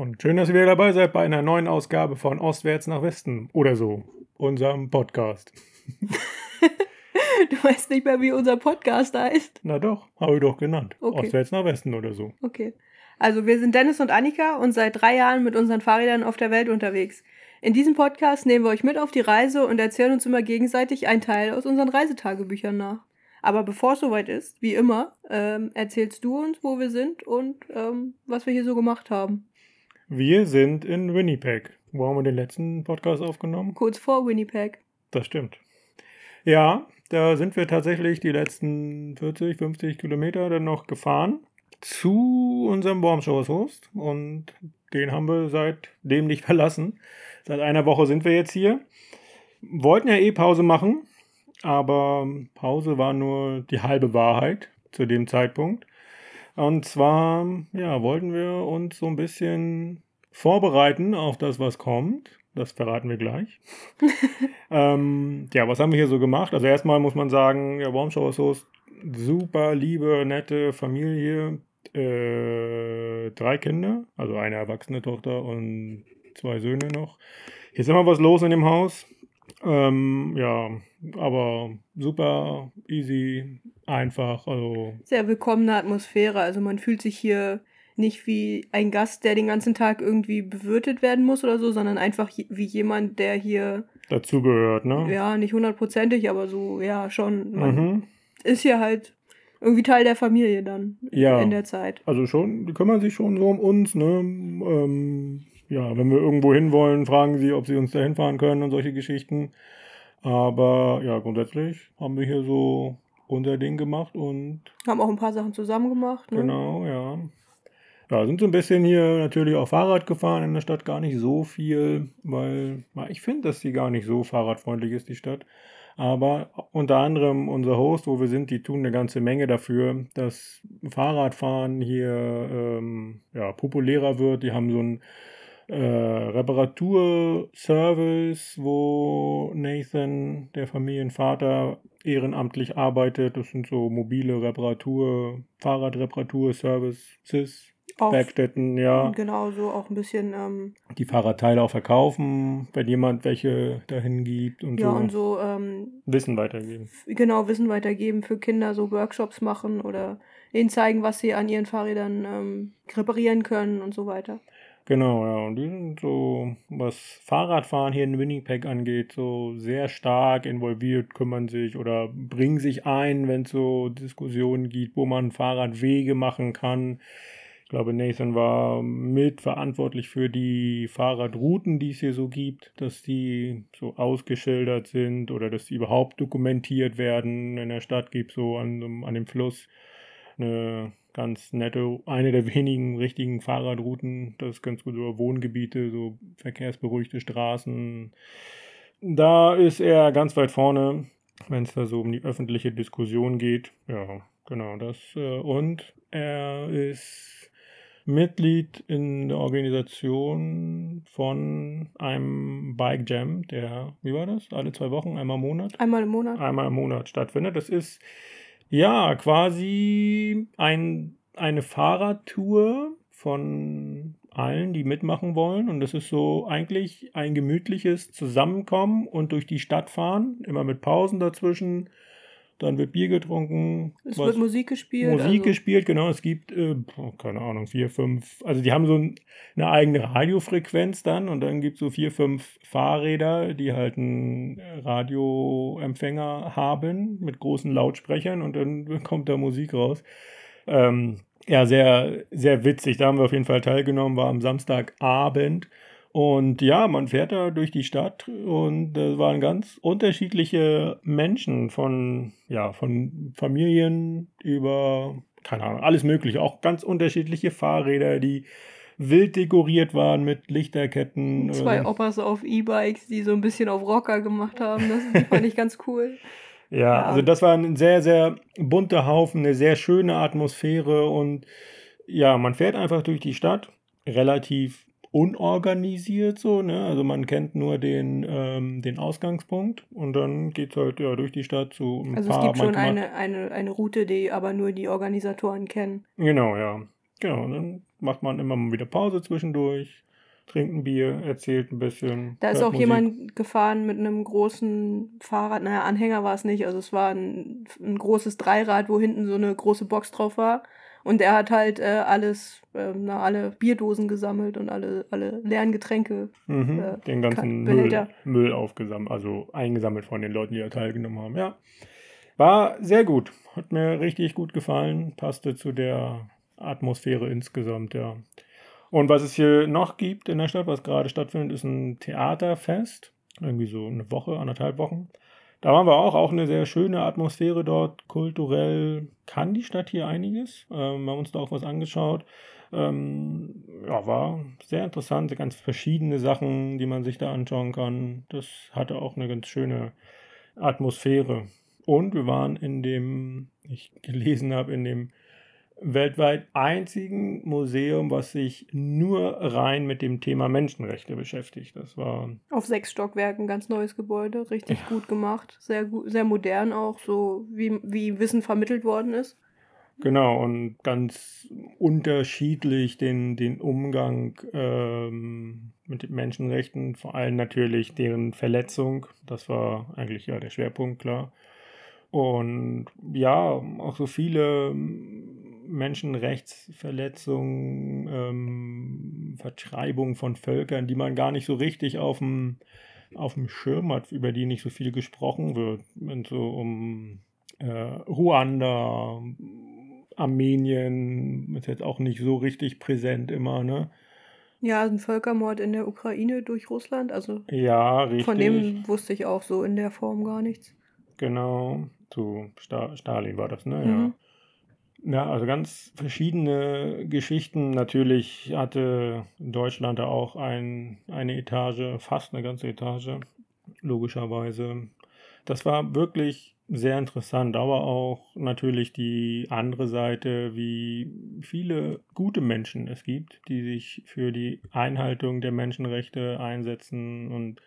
Und schön, dass ihr wieder dabei seid bei einer neuen Ausgabe von Ostwärts nach Westen oder so, unserem Podcast. du weißt nicht mehr, wie unser Podcast heißt. Na doch, habe ich doch genannt. Okay. Ostwärts nach Westen oder so. Okay. Also wir sind Dennis und Annika und seit drei Jahren mit unseren Fahrrädern auf der Welt unterwegs. In diesem Podcast nehmen wir euch mit auf die Reise und erzählen uns immer gegenseitig einen Teil aus unseren Reisetagebüchern nach. Aber bevor es soweit ist, wie immer, ähm, erzählst du uns, wo wir sind und ähm, was wir hier so gemacht haben. Wir sind in Winnipeg. Wo haben wir den letzten Podcast aufgenommen? Kurz vor Winnipeg. Das stimmt. Ja, da sind wir tatsächlich die letzten 40, 50 Kilometer dann noch gefahren zu unserem Wormshows-Host und den haben wir seitdem nicht verlassen. Seit einer Woche sind wir jetzt hier. Wollten ja eh Pause machen, aber Pause war nur die halbe Wahrheit zu dem Zeitpunkt. Und zwar, ja, wollten wir uns so ein bisschen vorbereiten auf das, was kommt. Das verraten wir gleich. ähm, ja, was haben wir hier so gemacht? Also erstmal muss man sagen, ja, Show Host, super liebe, nette Familie. Äh, drei Kinder, also eine erwachsene Tochter und zwei Söhne noch. Hier ist immer was los in dem Haus. Ähm, ja, aber super easy, einfach. Also Sehr willkommene Atmosphäre. Also man fühlt sich hier nicht wie ein Gast, der den ganzen Tag irgendwie bewirtet werden muss oder so, sondern einfach wie jemand, der hier, dazugehört, ne? ja, nicht hundertprozentig, aber so, ja, schon. Man Mhm. ist hier halt irgendwie Teil der Familie dann Ja. in der Zeit. Also schon, die kümmern sich schon so um uns, ne? Ähm, ja, wenn wir irgendwo hinwollen, fragen sie, ob sie uns dahin fahren können und solche Geschichten. Aber ja, grundsätzlich haben wir hier so unser Ding gemacht und Haben auch ein paar Sachen zusammen gemacht. Ne? genau, ja. Ja, sind so ein bisschen hier natürlich auch Fahrrad gefahren in der Stadt, gar nicht so viel, weil na, ich finde, dass die gar nicht so fahrradfreundlich ist, die Stadt. Aber unter anderem unser Host, wo wir sind, die tun eine ganze Menge dafür, dass Fahrradfahren hier ähm, ja, populärer wird. Die haben so einen äh, Reparaturservice, wo Nathan, der Familienvater, ehrenamtlich arbeitet. Das sind so mobile Reparatur, Fahrradreparatur-Services, Auch, Werkstätten, ja, Genau, so auch ein bisschen, ähm, die Fahrradteile auch verkaufen, wenn jemand welche dahin gibt und ja, so, und so, ähm, Wissen weitergeben. genau, Wissen weitergeben für Kinder, so Workshops machen oder ihnen zeigen, was sie an ihren Fahrrädern ähm, reparieren können und so weiter. Genau, ja, und die sind so, was Fahrradfahren hier in Winnipeg angeht, so sehr stark involviert, kümmern sich oder bringen sich ein, wenn es so Diskussionen gibt, wo man Fahrradwege machen kann. Ich glaube, Nathan war mitverantwortlich für die Fahrradrouten, die es hier so gibt, dass die so ausgeschildert sind oder dass die überhaupt dokumentiert werden. In der Stadt gibt so an, an dem Fluss eine ganz nette, eine der wenigen richtigen Fahrradrouten. Das ist ganz gut über Wohngebiete, so verkehrsberuhigte Straßen. Da ist er ganz weit vorne, wenn es da so um die öffentliche Diskussion geht. Ja, genau das. äh, Und er ist Mitglied in der Organisation von einem Bike Jam, der, wie war das? Alle zwei Wochen, einmal im Monat? Einmal im Monat. einmal im Monat stattfindet. Das ist ja quasi ein, eine Fahrradtour von allen, die mitmachen wollen. Und das ist so eigentlich ein gemütliches Zusammenkommen und durch die Stadt fahren, immer mit Pausen dazwischen. Dann wird Bier getrunken. Es wird Musik gespielt. Musik also, gespielt, genau. Es gibt, äh, keine Ahnung, vier, fünf, also die haben so ein, eine eigene Radiofrequenz dann und dann gibt es so vier, fünf Fahrräder, die halt einen Radioempfänger haben mit großen Lautsprechern und dann kommt da Musik raus. Ähm, ja, sehr, sehr witzig. Da haben wir auf jeden Fall teilgenommen, war am Samstagabend. Und ja, man fährt da durch die Stadt und das waren ganz unterschiedliche Menschen von, ja, von Familien über, keine Ahnung, alles mögliche. Auch ganz unterschiedliche Fahrräder, die wild dekoriert waren mit Lichterketten. Zwei Opas auf E-Bikes, die so ein bisschen auf Rocker gemacht haben. Das fand ich ganz cool. Ja, Ja. also das war ein sehr, sehr bunter Haufen, eine sehr schöne Atmosphäre und ja, man fährt einfach durch die Stadt, relativ unorganisiert so, ne? Also man kennt nur den, ähm, den Ausgangspunkt und dann geht's halt ja durch die Stadt zu ein Also es paar gibt schon eine, eine, eine Route, die aber nur die Organisatoren kennen. Genau, ja. Genau, und dann macht man immer mal wieder Pause zwischendurch, trinkt ein Bier, erzählt ein bisschen. Da ist auch Musik. jemand gefahren mit einem großen Fahrrad. Naja, Anhänger war es nicht. Also es war ein, ein großes Dreirad, wo hinten so eine große Box drauf war. Und er hat halt äh, alles, äh, na, alle Bierdosen gesammelt und alle, alle leeren Getränke. Mhm, äh, den ganzen Müll. Müll aufgesammelt, also eingesammelt von den Leuten, die da teilgenommen haben. Ja, war sehr gut. Hat mir richtig gut gefallen. Passte zu der Atmosphäre insgesamt, ja. Und was es hier noch gibt in der Stadt, was gerade stattfindet, ist ein Theaterfest. Irgendwie so eine Woche, anderthalb Wochen. Da waren wir auch, auch eine sehr schöne Atmosphäre dort. Kulturell kann die Stadt hier einiges. Ähm, wir haben uns da auch was angeschaut. Ähm, ja, war sehr interessant, ganz verschiedene Sachen, die man sich da anschauen kann. Das hatte auch eine ganz schöne Atmosphäre. Und wir waren in dem, ich gelesen habe, in dem weltweit einzigen Museum, was sich nur rein mit dem Thema Menschenrechte beschäftigt. Das war Auf sechs Stockwerken, ganz neues Gebäude, richtig gut gemacht, sehr gut, sehr modern auch, so wie, wie Wissen vermittelt worden ist. Genau, und ganz unterschiedlich den, den Umgang ähm, mit den Menschenrechten, vor allem natürlich deren Verletzung. Das war eigentlich ja der Schwerpunkt, klar. Und ja, auch so viele Menschenrechtsverletzungen, ähm, Vertreibung von Völkern, die man gar nicht so richtig auf dem, auf dem Schirm hat, über die nicht so viel gesprochen wird. Wenn so um äh, Ruanda, Armenien ist jetzt auch nicht so richtig präsent immer, ne? Ja, ein Völkermord in der Ukraine durch Russland, also Ja, richtig. von dem wusste ich auch so in der Form gar nichts. Genau. Zu Sta Stalin war das, ne? Mhm. Ja. Ja, also ganz verschiedene Geschichten. Natürlich hatte Deutschland da auch ein, eine Etage, fast eine ganze Etage, logischerweise. Das war wirklich sehr interessant, aber auch natürlich die andere Seite, wie viele gute Menschen es gibt, die sich für die Einhaltung der Menschenrechte einsetzen und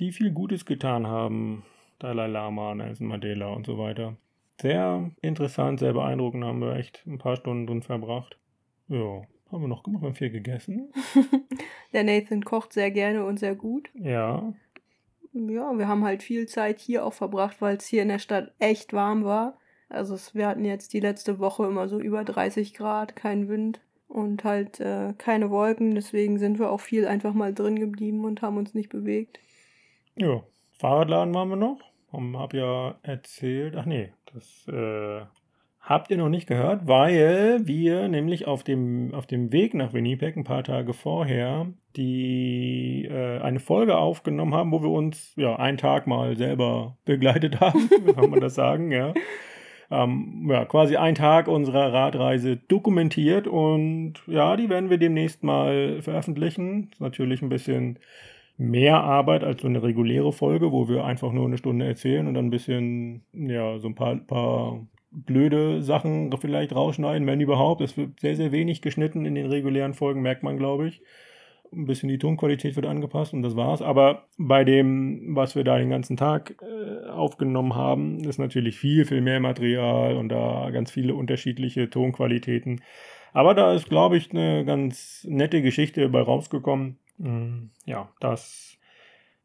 die viel Gutes getan haben. Dalai Lama, Nelson Mandela und so weiter. Sehr interessant, sehr beeindruckend, haben wir echt ein paar Stunden drin verbracht. Ja, haben wir noch gemacht, wir haben viel gegessen. Der Nathan kocht sehr gerne und sehr gut. Ja, Ja, wir haben halt viel Zeit hier auch verbracht, weil es hier in der Stadt echt warm war. Also es, wir hatten jetzt die letzte Woche immer so über 30 Grad, kein Wind und halt äh, keine Wolken. Deswegen sind wir auch viel einfach mal drin geblieben und haben uns nicht bewegt. ja. Fahrradladen waren wir noch. Hab hab ja erzählt, ach nee, das äh, habt ihr noch nicht gehört, weil wir nämlich auf dem, auf dem Weg nach Winnipeg ein paar Tage vorher die äh, eine Folge aufgenommen haben, wo wir uns ja einen Tag mal selber begleitet haben, kann man das sagen, ja. Ähm, ja, quasi einen Tag unserer Radreise dokumentiert und ja, die werden wir demnächst mal veröffentlichen. Ist natürlich ein bisschen mehr Arbeit als so eine reguläre Folge, wo wir einfach nur eine Stunde erzählen und dann ein bisschen, ja, so ein paar, paar blöde Sachen vielleicht rausschneiden, wenn überhaupt. Es wird sehr, sehr wenig geschnitten in den regulären Folgen, merkt man, glaube ich. Ein bisschen die Tonqualität wird angepasst und das war's. Aber bei dem, was wir da den ganzen Tag äh, aufgenommen haben, ist natürlich viel, viel mehr Material und da ganz viele unterschiedliche Tonqualitäten. Aber da ist, glaube ich, eine ganz nette Geschichte bei rausgekommen. Mm, Ja, das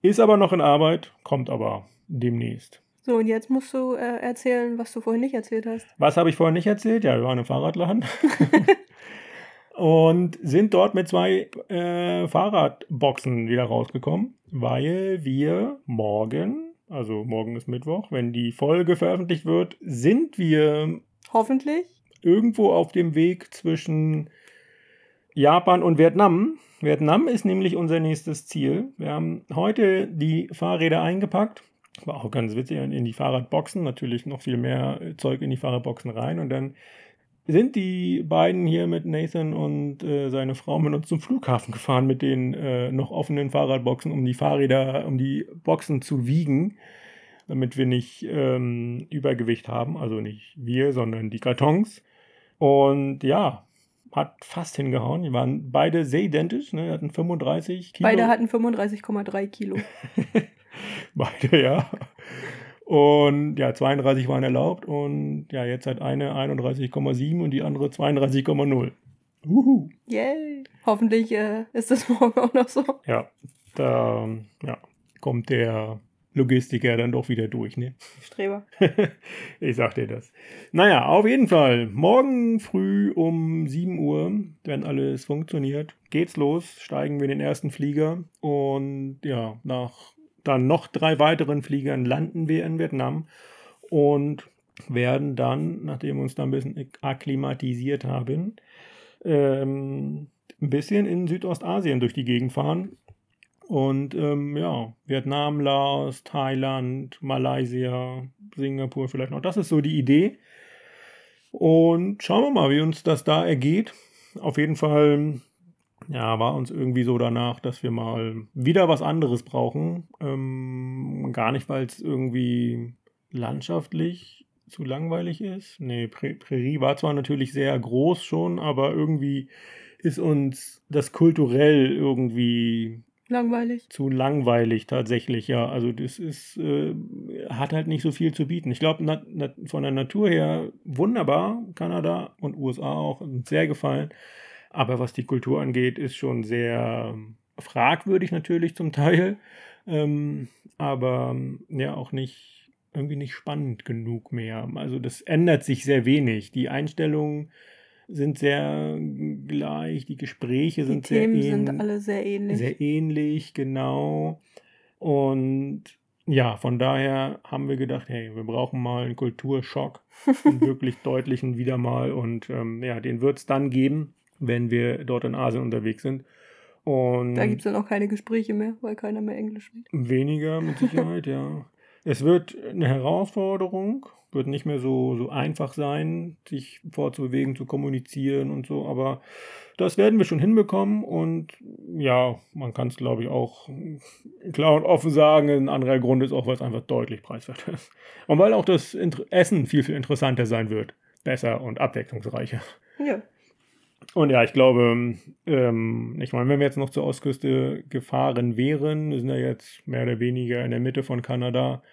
ist aber noch in Arbeit, kommt aber demnächst. So, und jetzt musst du äh, erzählen, was du vorhin nicht erzählt hast. Was habe ich vorhin nicht erzählt? Ja, wir waren im Fahrradladen und sind dort mit zwei äh, Fahrradboxen wieder rausgekommen, weil wir morgen, also morgen ist Mittwoch, wenn die Folge veröffentlicht wird, sind wir Hoffentlich. irgendwo auf dem Weg zwischen Japan und Vietnam. Vietnam ist nämlich unser nächstes Ziel. Wir haben heute die Fahrräder eingepackt. War auch ganz witzig in die Fahrradboxen. Natürlich noch viel mehr Zeug in die Fahrradboxen rein. Und dann sind die beiden hier mit Nathan und äh, seine Frau mit uns zum Flughafen gefahren mit den äh, noch offenen Fahrradboxen, um die Fahrräder, um die Boxen zu wiegen, damit wir nicht ähm, Übergewicht haben. Also nicht wir, sondern die Kartons. Und ja, hat fast hingehauen. Die waren beide sehr identisch. Ne? Hatten 35 Kilo. Beide hatten 35,3 Kilo. Beide, ja. Und ja, 32 waren erlaubt und ja, jetzt hat eine 31,7 und die andere 32,0. Uhu. Yay. Hoffentlich äh, ist das morgen auch noch so. Ja, da ja, kommt der Logistiker dann doch wieder durch, ne? Streber. ich sag dir das. Naja, auf jeden Fall. Morgen früh um 7 Uhr, wenn alles funktioniert, geht's los, steigen wir in den ersten Flieger und ja, nach dann noch drei weiteren Fliegern landen wir in Vietnam und werden dann, nachdem wir uns da ein bisschen akklimatisiert haben, ähm, ein bisschen in Südostasien durch die Gegend fahren. Und ähm, ja, Vietnam, Laos, Thailand, Malaysia, Singapur vielleicht noch. Das ist so die Idee. Und schauen wir mal, wie uns das da ergeht. Auf jeden Fall, ja, war uns irgendwie so danach, dass wir mal wieder was anderes brauchen. Ähm, gar nicht, weil es irgendwie landschaftlich zu langweilig ist. Nee, Prärie war zwar natürlich sehr groß schon, aber irgendwie ist uns das kulturell irgendwie langweilig. Zu langweilig tatsächlich, ja. Also das ist, äh, hat halt nicht so viel zu bieten. Ich glaube, von der Natur her wunderbar, Kanada und USA auch, sehr gefallen. Aber was die Kultur angeht, ist schon sehr fragwürdig natürlich zum Teil. Ähm, aber ja, auch nicht irgendwie nicht spannend genug mehr. Also das ändert sich sehr wenig. Die Einstellungen sind sehr gleich, die Gespräche die sind Themen sehr ähnlich. sind alle sehr ähnlich. Sehr ähnlich, genau. Und ja, von daher haben wir gedacht, hey, wir brauchen mal einen Kulturschock, einen wirklich deutlichen wieder mal. Und ähm, ja, den wird es dann geben, wenn wir dort in Asien unterwegs sind. Und da gibt es dann auch keine Gespräche mehr, weil keiner mehr Englisch spricht. Weniger mit Sicherheit, ja. Es wird eine Herausforderung, wird nicht mehr so, so einfach sein, sich vorzubewegen, zu kommunizieren und so, aber das werden wir schon hinbekommen und ja, man kann es glaube ich auch klar und offen sagen. Ein anderer Grund ist auch, weil es einfach deutlich preiswerter ist. Und weil auch das Essen viel, viel interessanter sein wird. Besser und abwechslungsreicher. Ja. Und ja, ich glaube, ähm, ich meine, wenn wir jetzt noch zur Ostküste gefahren wären, wir sind ja jetzt mehr oder weniger in der Mitte von Kanada,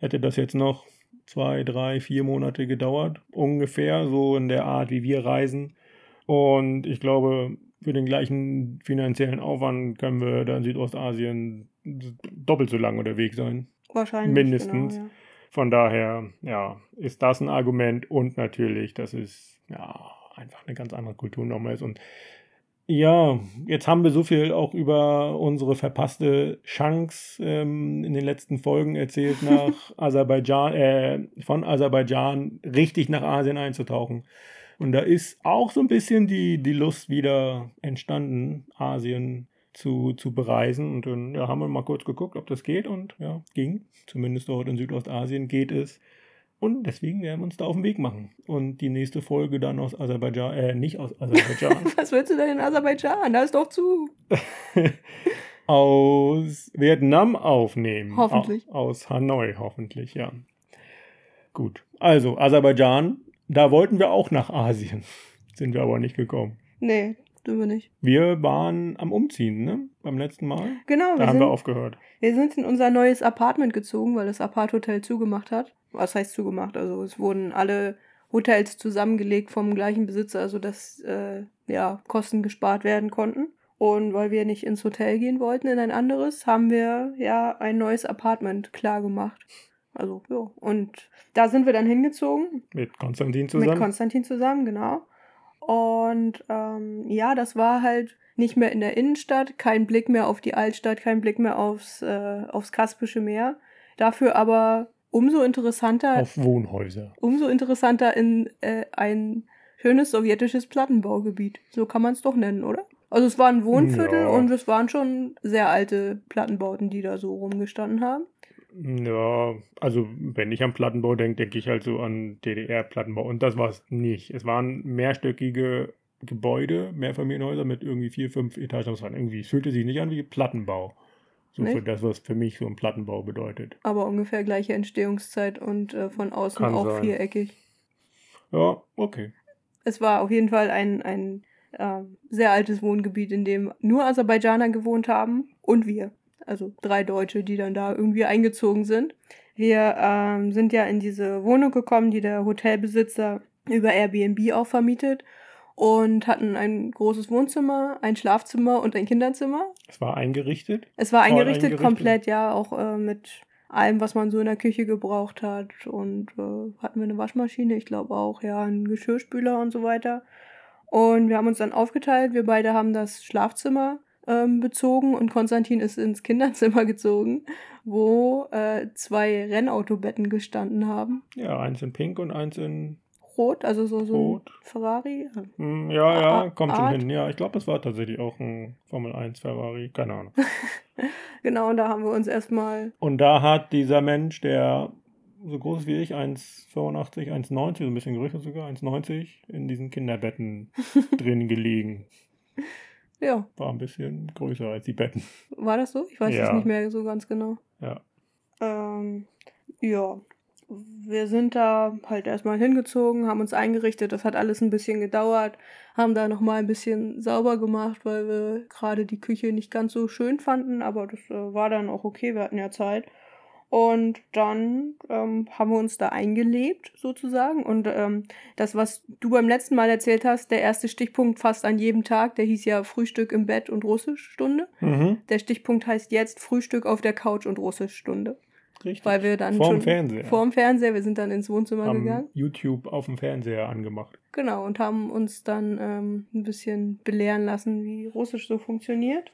hätte das jetzt noch zwei, drei, vier Monate gedauert, ungefähr, so in der Art, wie wir reisen. Und ich glaube, für den gleichen finanziellen Aufwand können wir da in Südostasien doppelt so lang unterwegs sein. Wahrscheinlich. Mindestens. Genau, ja. Von daher, ja, ist das ein Argument und natürlich, das ist ja einfach eine ganz andere Kultur nochmal ist. Und ja, jetzt haben wir so viel auch über unsere verpasste Chance ähm, in den letzten Folgen erzählt, nach Aserbaidschan, äh, von Aserbaidschan richtig nach Asien einzutauchen. Und da ist auch so ein bisschen die, die Lust wieder entstanden, Asien zu, zu bereisen. Und dann ja, haben wir mal kurz geguckt, ob das geht. Und ja, ging. Zumindest dort in Südostasien geht es. Und deswegen werden wir uns da auf den Weg machen. Und die nächste Folge dann aus Aserbaidschan, äh, nicht aus Aserbaidschan. Was willst du denn in Aserbaidschan? Da ist doch zu. aus Vietnam aufnehmen. Hoffentlich. Aus Hanoi, hoffentlich, ja. Gut. Also, Aserbaidschan, da wollten wir auch nach Asien. Sind wir aber nicht gekommen. Nee, sind wir nicht. Wir waren am Umziehen, ne? Beim letzten Mal. Genau. Da haben sind, wir aufgehört. Wir sind in unser neues Apartment gezogen, weil das Apart-Hotel zugemacht hat was heißt zugemacht? Also es wurden alle Hotels zusammengelegt vom gleichen Besitzer, also dass äh, ja, Kosten gespart werden konnten. Und weil wir nicht ins Hotel gehen wollten, in ein anderes, haben wir ja ein neues Apartment klar gemacht. Also, ja. Und da sind wir dann hingezogen. Mit Konstantin zusammen. Mit Konstantin zusammen, genau. Und ähm, ja, das war halt nicht mehr in der Innenstadt, kein Blick mehr auf die Altstadt, kein Blick mehr aufs, äh, aufs Kaspische Meer. Dafür aber umso interessanter. Auf Wohnhäuser. Umso interessanter in äh, ein schönes sowjetisches Plattenbaugebiet. So kann man es doch nennen, oder? Also es war ein Wohnviertel ja. und es waren schon sehr alte Plattenbauten, die da so rumgestanden haben. Ja, also wenn ich an Plattenbau denke, denke ich halt so an DDR-Plattenbau. Und das war es nicht. Es waren mehrstöckige Gebäude, Mehrfamilienhäuser mit irgendwie vier, fünf Etagen. Das irgendwie, es fühlte sich nicht an wie Plattenbau. So für das, was für mich so ein Plattenbau bedeutet. Aber ungefähr gleiche Entstehungszeit und äh, von außen Kann auch sein. viereckig. Ja, okay. Es war auf jeden Fall ein, ein äh, sehr altes Wohngebiet, in dem nur Aserbaidschaner gewohnt haben und wir. Also drei Deutsche, die dann da irgendwie eingezogen sind. Wir ähm, sind ja in diese Wohnung gekommen, die der Hotelbesitzer über Airbnb auch vermietet. und hatten ein großes Wohnzimmer, ein Schlafzimmer und ein Kinderzimmer. Es war eingerichtet? Es war eingerichtet, eingerichtet, komplett, ja, auch äh, mit allem, was man so in der Küche gebraucht hat. Und äh, hatten wir eine Waschmaschine, ich glaube auch, ja, einen Geschirrspüler und so weiter. Und wir haben uns dann aufgeteilt. Wir beide haben das Schlafzimmer ähm, bezogen und Konstantin ist ins Kinderzimmer gezogen, wo äh, zwei Rennautobetten gestanden haben. Ja, eins in Pink und eins in Rot, also so, so Rot. ein Ferrari. Hm, ja, ja, kommt Art. schon hin. Ja, ich glaube, es war tatsächlich auch ein Formel 1 Ferrari, keine Ahnung. genau, und da haben wir uns erstmal. Und da hat dieser Mensch, der so groß wie ich, 1,85, 1,90, so ein bisschen größer sogar, 1,90, in diesen Kinderbetten drin gelegen. Ja. War ein bisschen größer als die Betten. War das so? Ich weiß es nicht mehr so ganz genau. Ja. Ähm, ja. Wir sind da halt erstmal hingezogen, haben uns eingerichtet. Das hat alles ein bisschen gedauert. Haben da nochmal ein bisschen sauber gemacht, weil wir gerade die Küche nicht ganz so schön fanden. Aber das äh, war dann auch okay. Wir hatten ja Zeit. Und dann ähm, haben wir uns da eingelebt, sozusagen. Und ähm, das, was du beim letzten Mal erzählt hast, der erste Stichpunkt fast an jedem Tag, der hieß ja Frühstück im Bett und Russischstunde. Mhm. Der Stichpunkt heißt jetzt Frühstück auf der Couch und Russischstunde. Richtig. Weil wir dann vorm schon Fernseher. vorm Fernseher, wir sind dann ins Wohnzimmer haben gegangen. YouTube auf dem Fernseher angemacht. Genau, und haben uns dann ähm, ein bisschen belehren lassen, wie Russisch so funktioniert.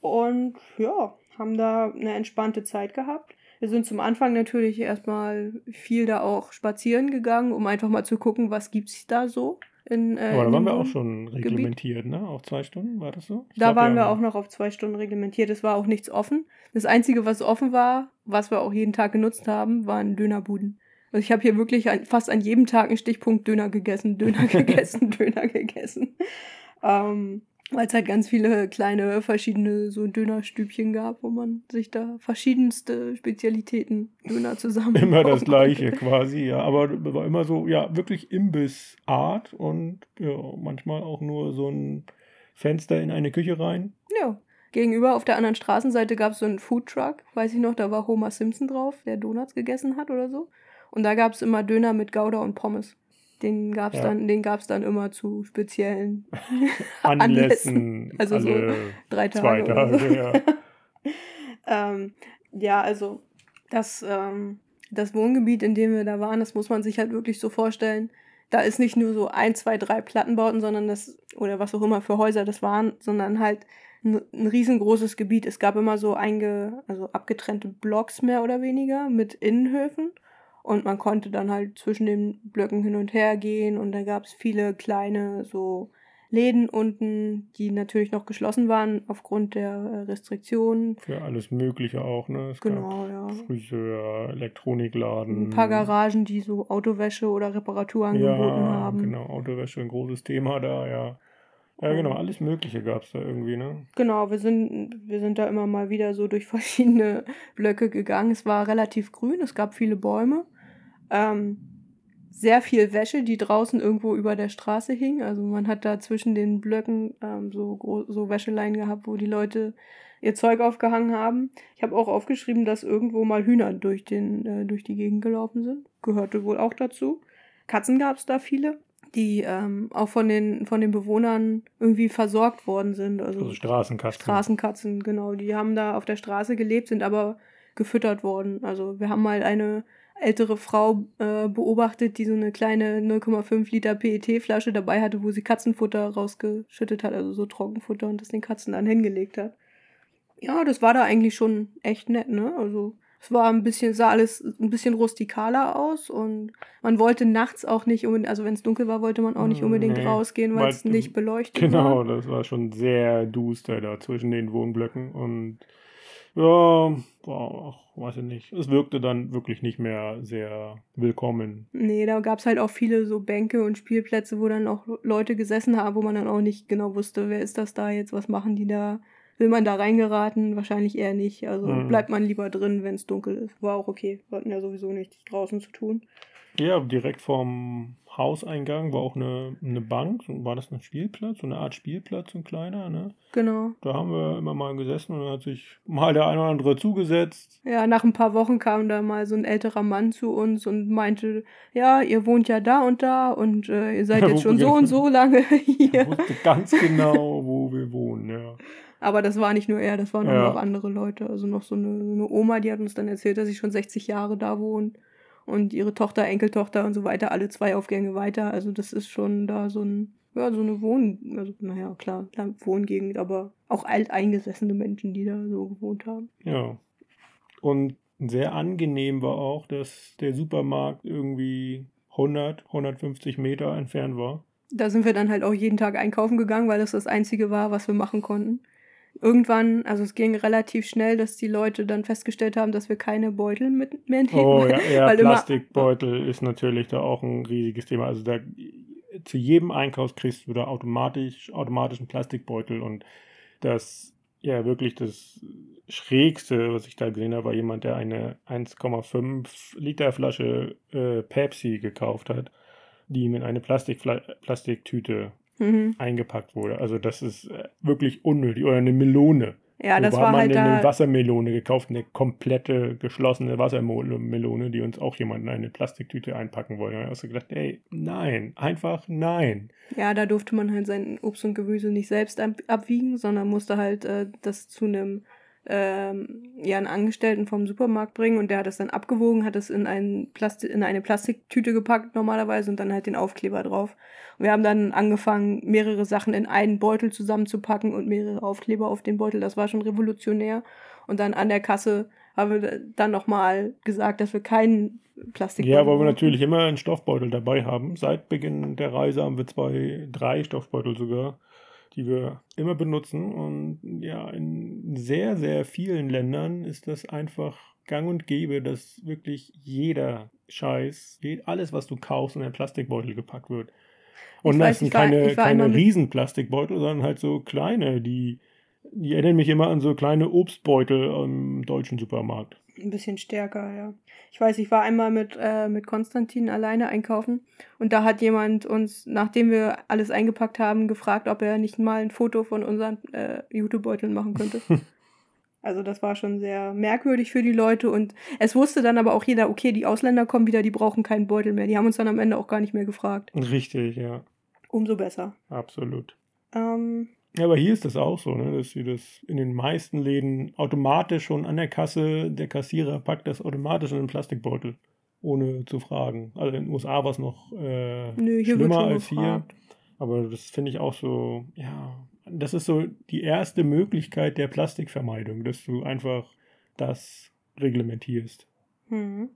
Und ja, haben da eine entspannte Zeit gehabt. Wir sind zum Anfang natürlich erstmal viel da auch spazieren gegangen, um einfach mal zu gucken, was gibt es da so. In, äh, Aber da waren wir auch schon reglementiert, Gebiet. ne? Auf zwei Stunden, war das so? Ich da glaub, waren wir auch noch auf zwei Stunden reglementiert. Es war auch nichts offen. Das Einzige, was offen war, was wir auch jeden Tag genutzt haben, waren Dönerbuden. Also ich habe hier wirklich an, fast an jedem Tag einen Stichpunkt Döner gegessen, Döner gegessen, Döner gegessen. Ähm, weil es halt ganz viele kleine verschiedene so Dönerstübchen gab, wo man sich da verschiedenste Spezialitäten Döner zusammen. immer das gleiche quasi, ja. Aber war immer so, ja, wirklich Imbissart und ja, manchmal auch nur so ein Fenster in eine Küche rein. Ja. Gegenüber auf der anderen Straßenseite gab es so einen Foodtruck, weiß ich noch, da war Homer Simpson drauf, der Donuts gegessen hat oder so. Und da gab es immer Döner mit Gouda und Pommes. Den gab es ja. dann, dann immer zu speziellen Anlässen. Also so drei Tage. Zwei Tage, so. ja. ähm, ja, also das, ähm, das Wohngebiet, in dem wir da waren, das muss man sich halt wirklich so vorstellen. Da ist nicht nur so ein, zwei, drei Plattenbauten, sondern das, oder was auch immer für Häuser das waren, sondern halt ein, ein riesengroßes Gebiet. Es gab immer so einge, also abgetrennte Blocks mehr oder weniger mit Innenhöfen. Und man konnte dann halt zwischen den Blöcken hin und her gehen und da gab es viele kleine so Läden unten, die natürlich noch geschlossen waren aufgrund der äh, Restriktionen. Für alles Mögliche auch, ne? Es genau, ja. Friseur, Elektronikladen. Ein paar Garagen, die so Autowäsche oder Reparatur angeboten ja, haben. Genau, Autowäsche, ein großes Thema da, ja. Ja, genau, alles Mögliche gab es da irgendwie, ne? Genau, wir sind, wir sind da immer mal wieder so durch verschiedene Blöcke gegangen. Es war relativ grün, es gab viele Bäume ähm, sehr viel Wäsche, die draußen irgendwo über der Straße hing. Also man hat da zwischen den Blöcken ähm, so, so Wäscheleien gehabt, wo die Leute ihr Zeug aufgehangen haben. Ich habe auch aufgeschrieben, dass irgendwo mal Hühner durch, den, äh, durch die Gegend gelaufen sind. Gehörte wohl auch dazu. Katzen gab es da viele, die ähm, auch von den, von den Bewohnern irgendwie versorgt worden sind. Also, also Straßenkatzen. Straßenkatzen, genau. Die haben da auf der Straße gelebt, sind aber gefüttert worden. Also wir haben mal eine ältere Frau äh, beobachtet, die so eine kleine 0,5 Liter PET-Flasche dabei hatte, wo sie Katzenfutter rausgeschüttet hat, also so Trockenfutter und das den Katzen dann hingelegt hat. Ja, das war da eigentlich schon echt nett, ne? Also es war ein bisschen, sah alles ein bisschen rustikaler aus und man wollte nachts auch nicht unbedingt, also wenn es dunkel war, wollte man auch nicht unbedingt nee, rausgehen, weil es nicht beleuchtet genau, war. Genau, das war schon sehr duster da zwischen den Wohnblöcken und ja, boah, weiß ich nicht. Es wirkte dann wirklich nicht mehr sehr willkommen. Nee, da gab es halt auch viele so Bänke und Spielplätze, wo dann auch Leute gesessen haben, wo man dann auch nicht genau wusste, wer ist das da jetzt, was machen die da. Will man da reingeraten? Wahrscheinlich eher nicht. Also mhm. bleibt man lieber drin, wenn es dunkel ist. War auch okay. Wir hatten ja sowieso nichts draußen zu tun. Ja, direkt vorm Hauseingang war auch eine, eine Bank. War das ein Spielplatz? So eine Art Spielplatz, ein kleiner, ne? Genau. Da haben wir immer mal gesessen und dann hat sich mal der eine oder andere zugesetzt. Ja, nach ein paar Wochen kam da mal so ein älterer Mann zu uns und meinte, ja, ihr wohnt ja da und da und äh, ihr seid Ja, jetzt schon so und so lange Er hier. wusste ganz genau, wo wir wohnen, ja. Aber das war nicht nur er, das waren auch Ja. noch andere Leute. Also noch so eine, eine Oma, die hat uns dann erzählt, dass sie schon 60 Jahre da wohnt. Und ihre Tochter, Enkeltochter und so weiter, alle zwei Aufgänge weiter. Also das ist schon da so ein, ja, so eine Wohn, also naja, klar, klar, Wohngegend, aber auch alteingesessene Menschen, die da so gewohnt haben. Ja. Und sehr angenehm war auch, dass der Supermarkt irgendwie 100, 150 Meter entfernt war. Da sind wir dann halt auch jeden Tag einkaufen gegangen, weil das das Einzige war, was wir machen konnten. Irgendwann, also es ging relativ schnell, dass die Leute dann festgestellt haben, dass wir keine Beutel mit mehr nehmen. Oh ja, ja weil immer- Plastikbeutel ist natürlich da auch ein riesiges Thema. Also da zu jedem Einkauf kriegst du da automatisch, automatisch einen Plastikbeutel und das, ja wirklich das Schrägste, was ich da gesehen habe, war jemand, der eine 1,5 Liter Flasche äh, Pepsi gekauft hat, die ihm in eine Plastikfla Plastiktüte Mhm. eingepackt wurde. Also das ist äh, wirklich unnötig. Oder eine Melone. Ja, das war man halt eine da. Wassermelone gekauft, eine komplette geschlossene Wassermelone, die uns auch jemand in eine Plastiktüte einpacken wollte. Da habe ich so gedacht, ey, nein, einfach nein. Ja, da durfte man halt sein Obst und Gemüse nicht selbst ab abwiegen, sondern musste halt äh, das zu einem ähm, ja, einen Angestellten vom Supermarkt bringen und der hat es dann abgewogen, hat es in, ein Plasti in eine Plastiktüte gepackt normalerweise und dann halt den Aufkleber drauf. Und wir haben dann angefangen, mehrere Sachen in einen Beutel zusammenzupacken und mehrere Aufkleber auf den Beutel. Das war schon revolutionär. Und dann an der Kasse haben wir dann nochmal gesagt, dass wir keinen Plastikbeutel Ja, weil wir natürlich immer einen Stoffbeutel dabei haben. Seit Beginn der Reise haben wir zwei, drei Stoffbeutel sogar, die wir immer benutzen. Und ja, in sehr, sehr vielen Ländern ist das einfach gang und gäbe, dass wirklich jeder Scheiß, alles, was du kaufst, in einen Plastikbeutel gepackt wird. Und Ich das weiß, sind keine, war keine Riesenplastikbeutel, sondern halt so kleine, die, die erinnern mich immer an so kleine Obstbeutel im deutschen Supermarkt. Ein bisschen stärker, ja. Ich weiß, ich war einmal mit, äh, mit Konstantin alleine einkaufen und da hat jemand uns, nachdem wir alles eingepackt haben, gefragt, ob er nicht mal ein Foto von unseren äh, Jutebeuteln machen könnte. also das war schon sehr merkwürdig für die Leute und es wusste dann aber auch jeder, okay, die Ausländer kommen wieder, die brauchen keinen Beutel mehr. Die haben uns dann am Ende auch gar nicht mehr gefragt. Richtig, ja, Umso besser. absolut. Ähm, Ja, aber hier ist das auch so, ne, dass sie das in den meisten Läden automatisch schon an der Kasse, der Kassierer packt das automatisch in den Plastikbeutel, ohne zu fragen. Also in den USA war es noch äh, Nö, hier schlimmer als hier. gefragt. Aber das finde ich auch so, ja, das ist so die erste Möglichkeit der Plastikvermeidung, dass du einfach das reglementierst. hm.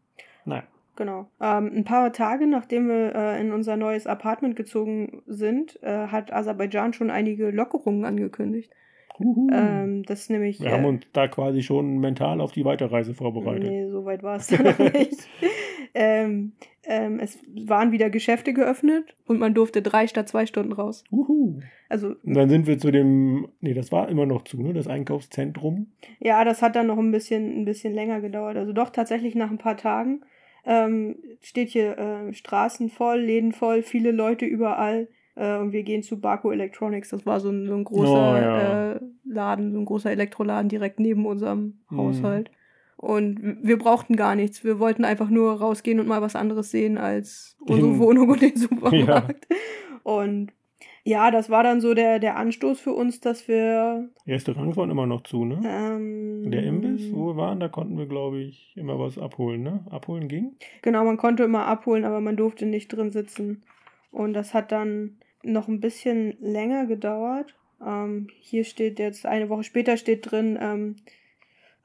Nein. Genau. Ähm, ein paar Tage nachdem wir äh, in unser neues Apartment gezogen sind, äh, hat Aserbaidschan schon einige Lockerungen angekündigt. Ähm, das ist nämlich. Wir haben uns da quasi schon mental auf die Weiterreise vorbereitet. Nee, so weit war es dann noch nicht. ähm, ähm, es waren wieder Geschäfte geöffnet und man durfte drei statt zwei Stunden raus. Uhu. Also, Und dann sind wir zu dem, nee, das war immer noch zu, ne? Das Einkaufszentrum. ja, das hat dann noch ein bisschen, ein bisschen länger gedauert. Also doch tatsächlich nach ein paar Tagen ähm, steht hier äh, Straßen voll, Läden voll, viele Leute überall. Äh, und wir gehen zu Baku Electronics. Das war so ein, so ein großer Oh, ja. äh, Laden, so ein großer Elektroladen direkt neben unserem Mhm. Haushalt. Und wir brauchten gar nichts. Wir wollten einfach nur rausgehen und mal was anderes sehen als unsere Wohnung und den Supermarkt. Und ja, das war dann so der, der Anstoß für uns, dass wir. Restaurants waren immer noch zu, ne? Ähm, Der Imbiss, wo wir waren, da konnten wir, glaube ich, immer was abholen, ne? Abholen ging. Genau, man konnte immer abholen, aber man durfte nicht drin sitzen. Und das hat dann noch ein bisschen länger gedauert. Ähm, hier steht jetzt, eine Woche später steht drin, ähm,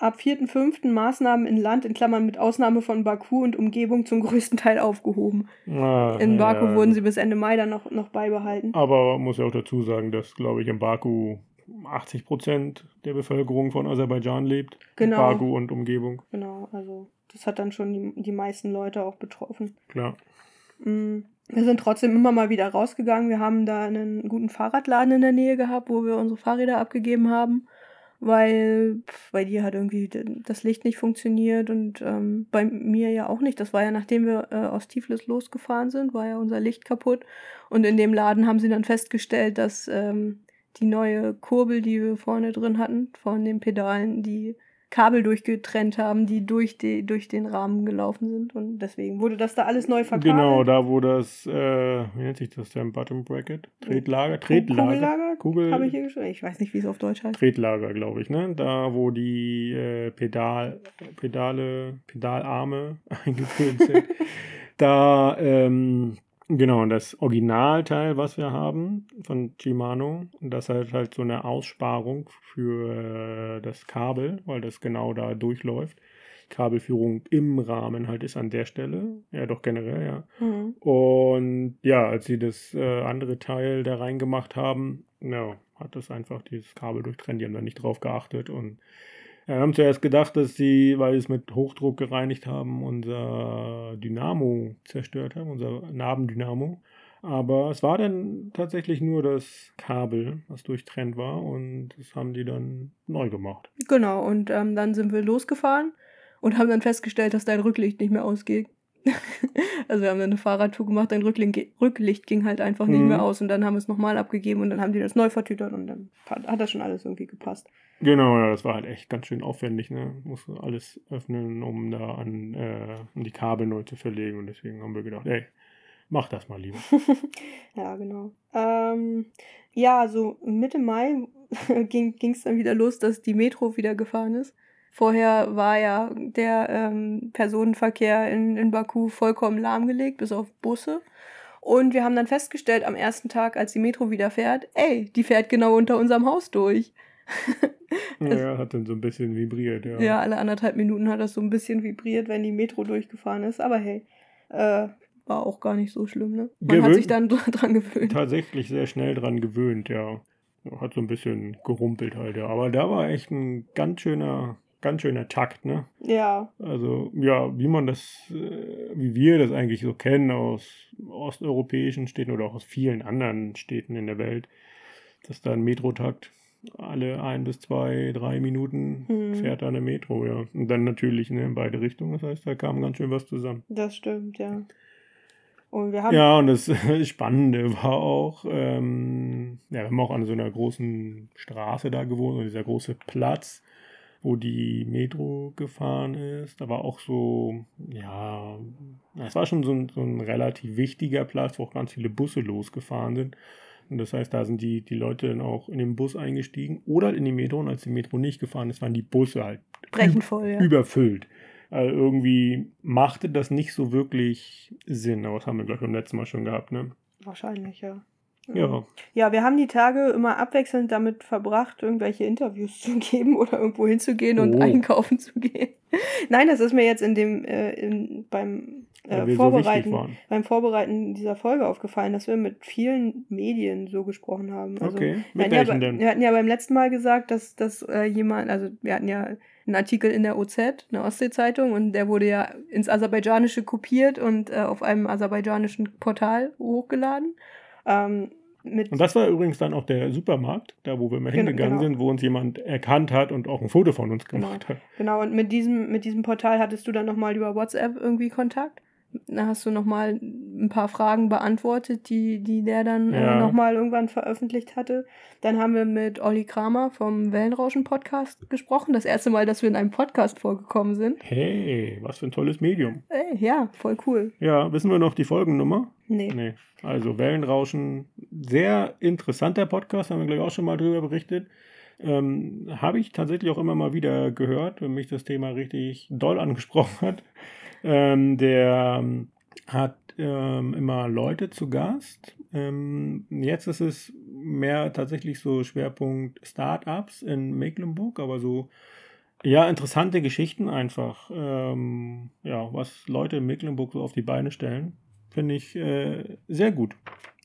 ab 4.5. Maßnahmen in Land, in Klammern mit Ausnahme von Baku und Umgebung zum größten Teil aufgehoben. Ah, In Baku ja. wurden sie bis Ende Mai dann noch, noch beibehalten. Aber man muss ja auch dazu sagen, dass, glaube ich, in Baku 80 Prozent der Bevölkerung von Aserbaidschan lebt. Genau. Baku und Umgebung, Genau, also das hat dann schon die, die meisten Leute auch betroffen. klar. Mm, Wir sind trotzdem immer mal wieder rausgegangen. Wir haben da einen guten Fahrradladen in der Nähe gehabt, wo wir unsere Fahrräder abgegeben haben. Weil bei dir hat irgendwie das Licht nicht funktioniert und ähm, bei mir ja auch nicht. Das war ja nachdem wir äh, aus Tiflis losgefahren sind, war ja unser Licht kaputt. Und in dem Laden haben sie dann festgestellt, dass ähm, die neue Kurbel, die wir vorne drin hatten, von den Pedalen, die Kabel durchgetrennt haben, die durch, die durch den Rahmen gelaufen sind. Und deswegen wurde das da alles neu verkabelt. Genau, da wo das, äh, wie nennt sich das denn, Bottom Bracket? Tretlager? Tretlager? Kugellager? Kugel Habe ich hier geschrieben? Ich weiß nicht, wie es auf Deutsch heißt. Tretlager, glaube ich, ne? Da, wo die äh, Pedal, Pedale, Pedalarme eingeführt sind. da, ähm, Genau, das Originalteil, was wir haben von Shimano, das hat halt so eine Aussparung für äh, das Kabel, weil das genau da durchläuft. Kabelführung im Rahmen halt ist an der Stelle, ja doch generell, ja. Mhm. Und ja, als sie das äh, andere Teil da reingemacht haben, ja, hat das einfach dieses Kabel durchtrennt, die haben da nicht drauf geachtet und wir haben zuerst gedacht, dass sie, weil sie es mit Hochdruck gereinigt haben, unser Dynamo zerstört haben, unser Nabendynamo. Aber es war dann tatsächlich nur das Kabel, was durchtrennt war und das haben die dann neu gemacht. Genau, und ähm, dann sind wir losgefahren und haben dann festgestellt, dass dein Rücklicht nicht mehr ausgeht. also wir haben dann eine Fahrradtour gemacht, dein Rücklicht, Rücklicht ging halt einfach nicht mhm. mehr aus und dann haben wir es nochmal abgegeben und dann haben die das neu vertütert und dann hat das schon alles irgendwie gepasst. Genau, ja, das war halt echt ganz schön aufwendig, ne? Musste alles öffnen, um da an äh, um die Kabel neu zu verlegen und deswegen haben wir gedacht, ey, mach das mal lieber. ja, genau. Ähm, ja, so Mitte Mai ging es dann wieder los, dass die Metro wieder gefahren ist. Vorher war ja der ähm, Personenverkehr in, in Baku vollkommen lahmgelegt, bis auf Busse. Und wir haben dann festgestellt am ersten Tag, als die Metro wieder fährt, ey, die fährt genau unter unserem Haus durch. ja, hat dann so ein bisschen vibriert, ja. Ja, alle anderthalb Minuten hat das so ein bisschen vibriert, wenn die Metro durchgefahren ist. Aber hey, äh, war auch gar nicht so schlimm, ne? Man Gewöhnt, hat sich dann dran gewöhnt. Tatsächlich sehr schnell dran gewöhnt, ja. Hat so ein bisschen gerumpelt halt, ja. Aber da war echt ein ganz schöner ganz schöner Takt, ne? Ja. Also, ja, wie man das, äh, wie wir das eigentlich so kennen aus osteuropäischen Städten oder auch aus vielen anderen Städten in der Welt, dass da ein Metrotakt alle ein bis zwei, drei Minuten hm. fährt da eine Metro, ja. Und dann natürlich ne, in beide Richtungen, das heißt, da kam ganz schön was zusammen. Das stimmt, ja. Und wir haben ja, und das Spannende war auch, ähm, ja, wir haben auch an so einer großen Straße da gewohnt, so dieser große Platz wo die Metro gefahren ist. Da war auch so, ja, es war schon so ein, so ein relativ wichtiger Platz, wo auch ganz viele Busse losgefahren sind. Und das heißt, da sind die, die Leute dann auch in den Bus eingestiegen oder in die Metro. Und als die Metro nicht gefahren ist, waren die Busse halt voll, ja. überfüllt. Also irgendwie machte das nicht so wirklich Sinn. Aber das haben wir, glaube ich, beim letzten Mal schon gehabt, ne? Wahrscheinlich, ja. Ja. Ja, wir haben die Tage immer abwechselnd damit verbracht, irgendwelche Interviews zu geben oder irgendwo hinzugehen und oh. einkaufen zu gehen. Nein, das ist mir jetzt in dem äh, in, beim äh, Vorbereiten so beim Vorbereiten dieser Folge aufgefallen, dass wir mit vielen Medien so gesprochen haben. Also, okay. Mit wir, hatten ja, denn? wir hatten ja beim letzten Mal gesagt, dass, dass äh, jemand, also wir hatten ja einen Artikel in der OZ, eine Ostsee-Zeitung, und der wurde ja ins Aserbaidschanische kopiert und äh, auf einem aserbaidschanischen Portal hochgeladen. Ähm, und das war übrigens dann auch der Supermarkt, da wo wir mal genau, hingegangen genau. sind, wo uns jemand erkannt hat und auch ein Foto von uns genau. gemacht genau. hat. Genau, und mit diesem, mit diesem Portal hattest du dann nochmal über WhatsApp irgendwie Kontakt? Da hast du nochmal ein paar Fragen beantwortet, die, die der dann äh, ja. äh, nochmal irgendwann veröffentlicht hatte. Dann haben wir mit Olli Kramer vom Wellenrauschen-Podcast gesprochen. Das erste Mal, dass wir in einem Podcast vorgekommen sind. Hey, was für ein tolles Medium. Ey, ja, voll cool. Ja, wissen wir noch die Folgennummer? Nee. Nee. Also Wellenrauschen, sehr interessanter Podcast, haben wir gleich auch schon mal drüber berichtet. Ähm, Habe ich tatsächlich auch immer mal wieder gehört, wenn mich das Thema richtig doll angesprochen hat. Ähm, der ähm, hat ähm, immer Leute zu Gast. Ähm, jetzt ist es mehr tatsächlich so Schwerpunkt Startups in Mecklenburg, aber so ja, interessante Geschichten einfach. Ähm, ja, was Leute in Mecklenburg so auf die Beine stellen, finde ich äh, sehr gut.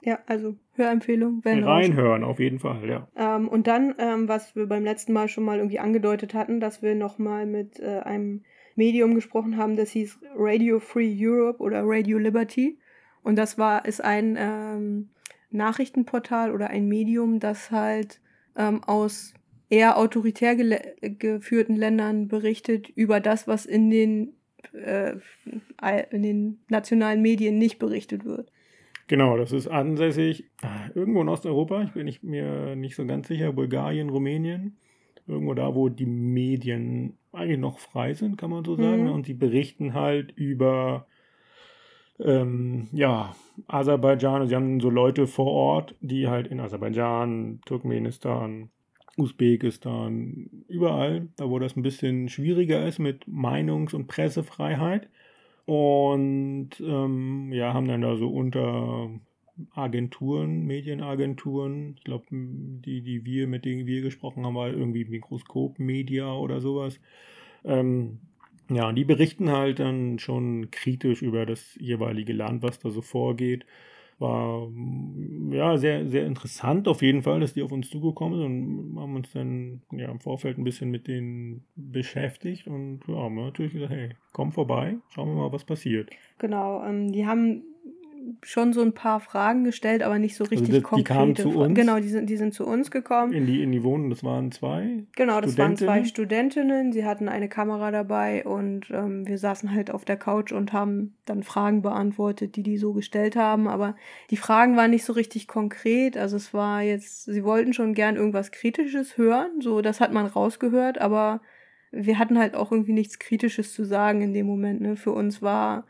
Ja, also Hörempfehlung. Reinhören, auf jeden Fall, ja. Ähm, und dann, ähm, was wir beim letzten Mal schon mal irgendwie angedeutet hatten, dass wir nochmal mit äh, einem Medium gesprochen haben, das hieß Radio Free Europe oder Radio Liberty. Und das war, ist ein ähm, Nachrichtenportal oder ein Medium, das halt ähm, aus eher autoritär geführten Ländern berichtet über das, was in den, äh, in den nationalen Medien nicht berichtet wird. Genau, das ist ansässig ah, irgendwo in Osteuropa, ich bin nicht, mir nicht so ganz sicher, Bulgarien, Rumänien, irgendwo da, wo die Medien eigentlich noch frei sind, kann man so sagen. Mhm. Und die berichten halt über ähm, ja, Aserbaidschan. Sie haben so Leute vor Ort, die halt in Aserbaidschan, Turkmenistan, Usbekistan, überall, da wo das ein bisschen schwieriger ist mit Meinungs- und Pressefreiheit. Und ähm, ja, haben dann da so unter Agenturen, Medienagenturen, ich glaube, die, die wir, mit denen wir gesprochen haben, war irgendwie Mikroskop Media oder sowas. Ähm, ja, und die berichten halt dann schon kritisch über das jeweilige Land, was da so vorgeht. War ja sehr, sehr interessant auf jeden Fall, dass die auf uns zugekommen sind und haben uns dann ja, im Vorfeld ein bisschen mit denen beschäftigt und ja, haben natürlich gesagt, hey, komm vorbei, schauen wir mal, was passiert. Genau, ähm, die haben schon so ein paar Fragen gestellt, aber nicht so also richtig also das, konkrete. Die kamen zu uns? Genau, die sind, die sind zu uns gekommen. In die, in die Wohnung, das waren zwei? Genau, das waren zwei Studentinnen. Sie hatten eine Kamera dabei und ähm, wir saßen halt auf der Couch und haben dann Fragen beantwortet, die die so gestellt haben. Aber die Fragen waren nicht so richtig konkret. Also es war jetzt, sie wollten schon gern irgendwas Kritisches hören. So, das hat man rausgehört, aber wir hatten halt auch irgendwie nichts Kritisches zu sagen in dem Moment. Ne? Für uns war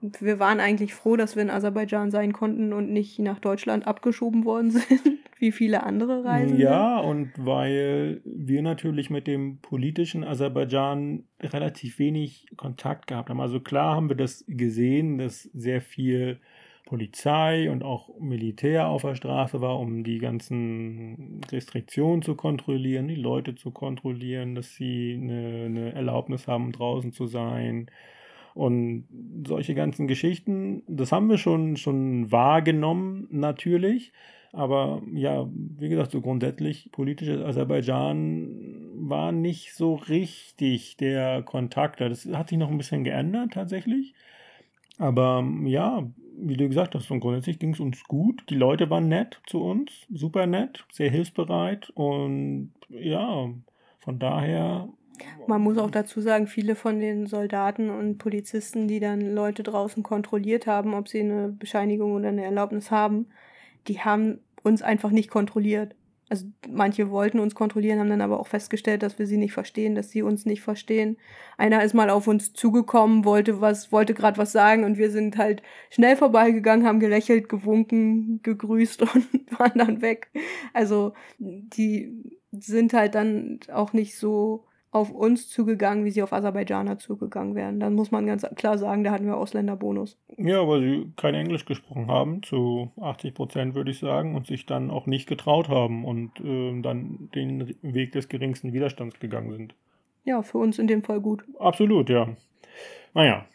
wir waren eigentlich froh, dass wir in Aserbaidschan sein konnten und nicht nach Deutschland abgeschoben worden sind, wie viele andere Reisen. Ja, und weil wir natürlich mit dem politischen Aserbaidschan relativ wenig Kontakt gehabt haben. Also klar haben wir das gesehen, dass sehr viel Polizei und auch Militär auf der Straße war, um die ganzen Restriktionen zu kontrollieren, die Leute zu kontrollieren, dass sie eine, eine Erlaubnis haben, draußen zu sein und solche ganzen Geschichten, das haben wir schon, schon wahrgenommen, natürlich. Aber ja, wie gesagt, so grundsätzlich politisches Aserbaidschan war nicht so richtig der Kontakt. Das hat sich noch ein bisschen geändert tatsächlich. Aber ja, wie du gesagt hast, und grundsätzlich ging es uns gut. Die Leute waren nett zu uns, super nett, sehr hilfsbereit. Und ja, von daher man muss auch dazu sagen, viele von den Soldaten und Polizisten, die dann Leute draußen kontrolliert haben, ob sie eine Bescheinigung oder eine Erlaubnis haben, die haben uns einfach nicht kontrolliert. Also manche wollten uns kontrollieren, haben dann aber auch festgestellt, dass wir sie nicht verstehen, dass sie uns nicht verstehen. Einer ist mal auf uns zugekommen, wollte was, wollte gerade was sagen und wir sind halt schnell vorbeigegangen, haben gelächelt, gewunken, gegrüßt und waren dann weg. Also die sind halt dann auch nicht so auf uns zugegangen, wie sie auf Aserbaidschaner zugegangen wären. Dann muss man ganz klar sagen, da hatten wir Ausländerbonus. Ja, weil sie kein Englisch gesprochen haben, zu 80 Prozent würde ich sagen, und sich dann auch nicht getraut haben und äh, dann den Weg des geringsten Widerstands gegangen sind. Ja, für uns in dem Fall gut. Absolut, ja. Naja,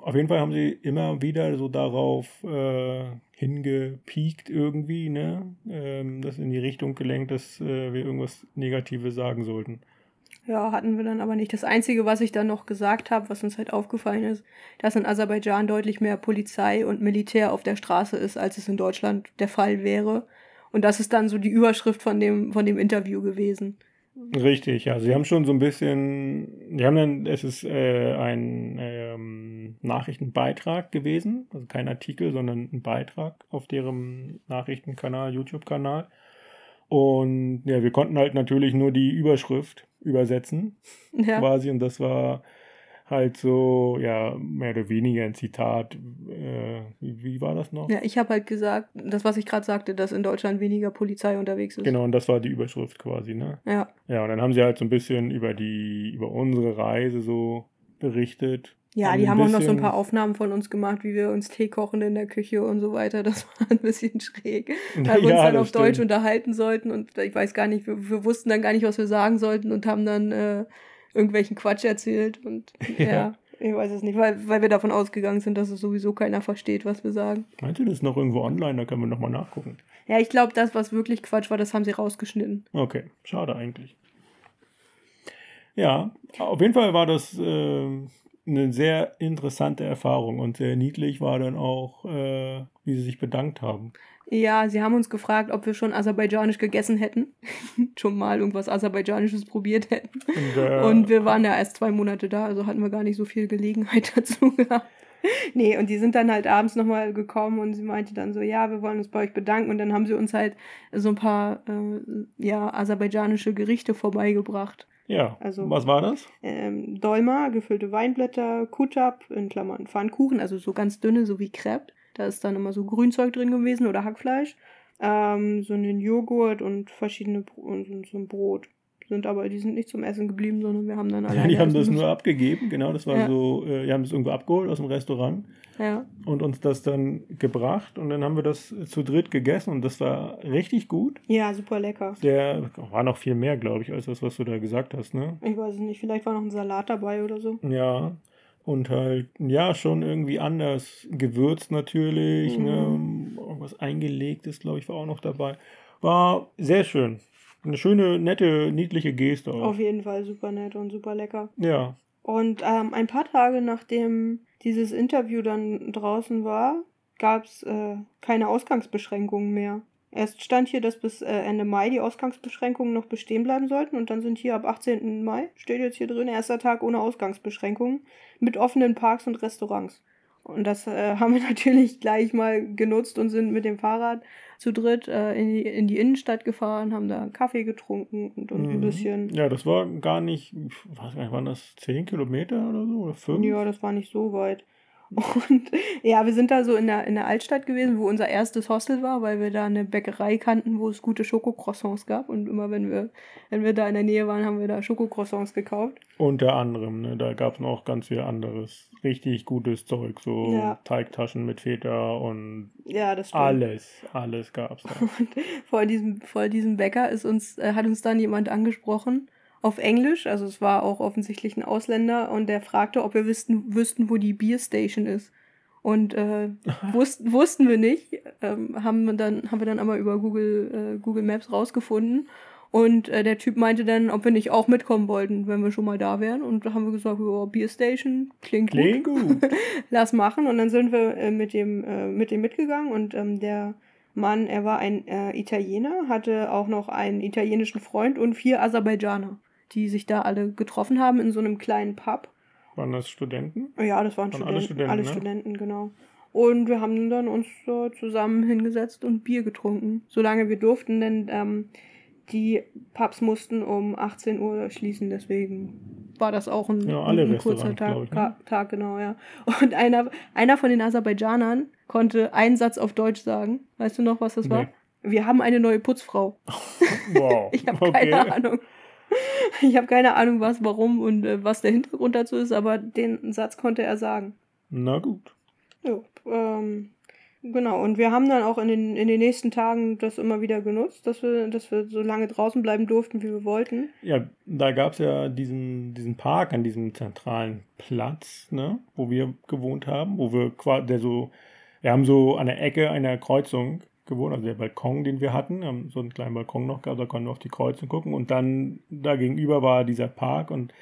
auf jeden Fall haben sie immer wieder so darauf äh, hingepiekt irgendwie, ne? Ähm, das in die Richtung gelenkt, dass äh, wir irgendwas Negatives sagen sollten. Ja, hatten wir dann aber nicht. Das Einzige, was ich dann noch gesagt habe, was uns halt aufgefallen ist, dass in Aserbaidschan deutlich mehr Polizei und Militär auf der Straße ist, als es in Deutschland der Fall wäre. Und das ist dann so die Überschrift von dem, von dem Interview gewesen. Richtig, ja. Sie haben schon so ein bisschen, die haben dann, es ist äh, ein ähm, Nachrichtenbeitrag gewesen, also kein Artikel, sondern ein Beitrag auf deren Nachrichtenkanal, YouTube-Kanal. Und ja, wir konnten halt natürlich nur die Überschrift übersetzen, ja. quasi. Und das war halt so, ja, mehr oder weniger ein Zitat. Äh, wie, wie, war das noch? Ja, ich habe halt gesagt, das, was ich gerade sagte, dass in Deutschland weniger Polizei unterwegs ist. Genau, und das war die Überschrift quasi, ne? Ja. Ja, und dann haben sie halt so ein bisschen über die, über unsere Reise so berichtet. Ja, die haben auch noch so ein paar Aufnahmen von uns gemacht, wie wir uns Tee kochen in der Küche und so weiter. Das war ein bisschen schräg, weil wir uns dann auf stimmt. Deutsch unterhalten sollten und ich weiß gar nicht, wir, wir, wussten dann gar nicht, was wir sagen sollten und haben dann äh, irgendwelchen Quatsch erzählt und ja. ja. Ich weiß es nicht, weil, weil wir davon ausgegangen sind, dass es sowieso keiner versteht, was wir sagen. Meinst du, das ist noch irgendwo online? Da können wir nochmal nachgucken. Ja, ich glaube, das, was wirklich Quatsch war, das haben sie rausgeschnitten. Okay, schade eigentlich. Ja, auf jeden Fall war das äh, eine sehr interessante Erfahrung und sehr niedlich war dann auch, äh, wie sie sich bedankt haben. Ja, sie haben uns gefragt, ob wir schon aserbaidschanisch gegessen hätten. schon mal irgendwas aserbaidschanisches probiert hätten. Und, äh, und, wir waren ja erst zwei Monate da, also hatten wir gar nicht so viel Gelegenheit dazu gehabt. nee, und die sind dann halt abends nochmal gekommen und sie meinte dann so, ja, wir wollen uns bei euch bedanken. Und dann haben sie uns halt so ein paar äh, ja, aserbaidschanische Gerichte vorbeigebracht. Ja, also, was war das? Ähm, Dolma, gefüllte Weinblätter, Kutab, in Klammern Pfannkuchen, also so ganz dünne, so wie Crepe. Da ist dann immer so Grünzeug drin gewesen oder Hackfleisch. Ähm, so einen Joghurt und verschiedene und so ein Brot. Sind aber, die sind nicht zum Essen geblieben, sondern wir haben dann alle. Ja, die haben das nur abgegeben, genau. Das war ja. so, äh, wir haben es irgendwo abgeholt aus dem Restaurant. Ja. Und uns das dann gebracht und dann haben wir das zu dritt gegessen und das war richtig gut. Ja, super lecker. Der war noch viel mehr, glaube ich, als das, was du da gesagt hast, ne? Ich weiß es nicht, vielleicht war noch ein Salat dabei oder so. Ja, und halt, ja, schon irgendwie anders gewürzt natürlich. Ne? Mhm. Ne? Irgendwas eingelegtes, glaube ich, war auch noch dabei. War sehr schön. Eine schöne, nette, niedliche Geste auch. Auf jeden Fall super nett und super lecker. Ja. Und ähm, ein paar Tage nachdem dieses Interview dann draußen war, gab es äh, keine Ausgangsbeschränkungen mehr. Erst stand hier, dass bis äh, Ende Mai die Ausgangsbeschränkungen noch bestehen bleiben sollten und dann sind hier ab 18. Mai, steht jetzt hier drin, erster Tag ohne Ausgangsbeschränkungen mit offenen Parks und Restaurants. Und das äh, haben wir natürlich gleich mal genutzt und sind mit dem Fahrrad zu dritt äh, in, die, in die Innenstadt gefahren, haben da Kaffee getrunken und, und mhm. ein bisschen. Ja, das war gar nicht, ich weiß gar nicht, waren das 10 Kilometer oder so? Oder 5? Ja, das war nicht so weit. Und ja, wir sind da so in der, in der Altstadt gewesen, wo unser erstes Hostel war, weil wir da eine Bäckerei kannten, wo es gute Schokocroissants gab. Und immer wenn wir, wenn wir da in der Nähe waren, haben wir da Schokocroissants gekauft. Unter anderem, ne? Da gab es noch ganz viel anderes. Richtig gutes Zeug, so ja. Teigtaschen mit Feta und ja, das stimmt. alles, alles gab's da. Und vor diesem, vor diesem Bäcker ist uns, äh, hat uns dann jemand angesprochen auf Englisch, also es war auch offensichtlich ein Ausländer und der fragte, ob wir wüssten, wüssten wo die Beer Station ist. Und äh, wussten, wussten wir nicht, ähm, haben, wir dann, haben wir dann aber über Google, äh, Google Maps rausgefunden. Und äh, der Typ meinte dann, ob wir nicht auch mitkommen wollten, wenn wir schon mal da wären. Und da haben wir gesagt, oh, Beer Station, klingt, klingt gut. gut. Lass machen. Und dann sind wir äh, mit, dem, äh, mit dem mitgegangen und ähm, der Mann, er war ein äh, Italiener, hatte auch noch einen italienischen Freund und vier Aserbaidschaner die sich da alle getroffen haben in so einem kleinen Pub. Waren das Studenten? Ja, das waren, waren Studenten. Alle Studenten, alle ne? Studenten, genau. Und wir haben dann uns so zusammen hingesetzt und Bier getrunken, solange wir durften, denn ähm, die Pubs mussten um 18 Uhr schließen, deswegen war das auch ein, ja, ein kurzer Tag, ich, ne? Tag, genau, ja. Und einer, einer von den Aserbaidschanern konnte einen Satz auf Deutsch sagen. Weißt du noch, was das nee. war? Wir haben eine neue Putzfrau. Wow. ich habe okay. keine Ahnung. Ich habe keine Ahnung, was, warum und äh, was der Hintergrund dazu ist, aber den Satz konnte er sagen. Na gut. Ja, ähm, genau. Und wir haben dann auch in den, in den nächsten Tagen das immer wieder genutzt, dass wir, dass wir so lange draußen bleiben durften, wie wir wollten. Ja, da gab es ja diesen, diesen Park an diesem zentralen Platz, ne, wo wir gewohnt haben, wo wir quasi, der so, wir haben so an der Ecke einer Kreuzung gewohnt, also der Balkon, den wir hatten, haben so einen kleinen Balkon noch gehabt, da konnten wir auf die Kreuze gucken und dann da gegenüber war dieser Park und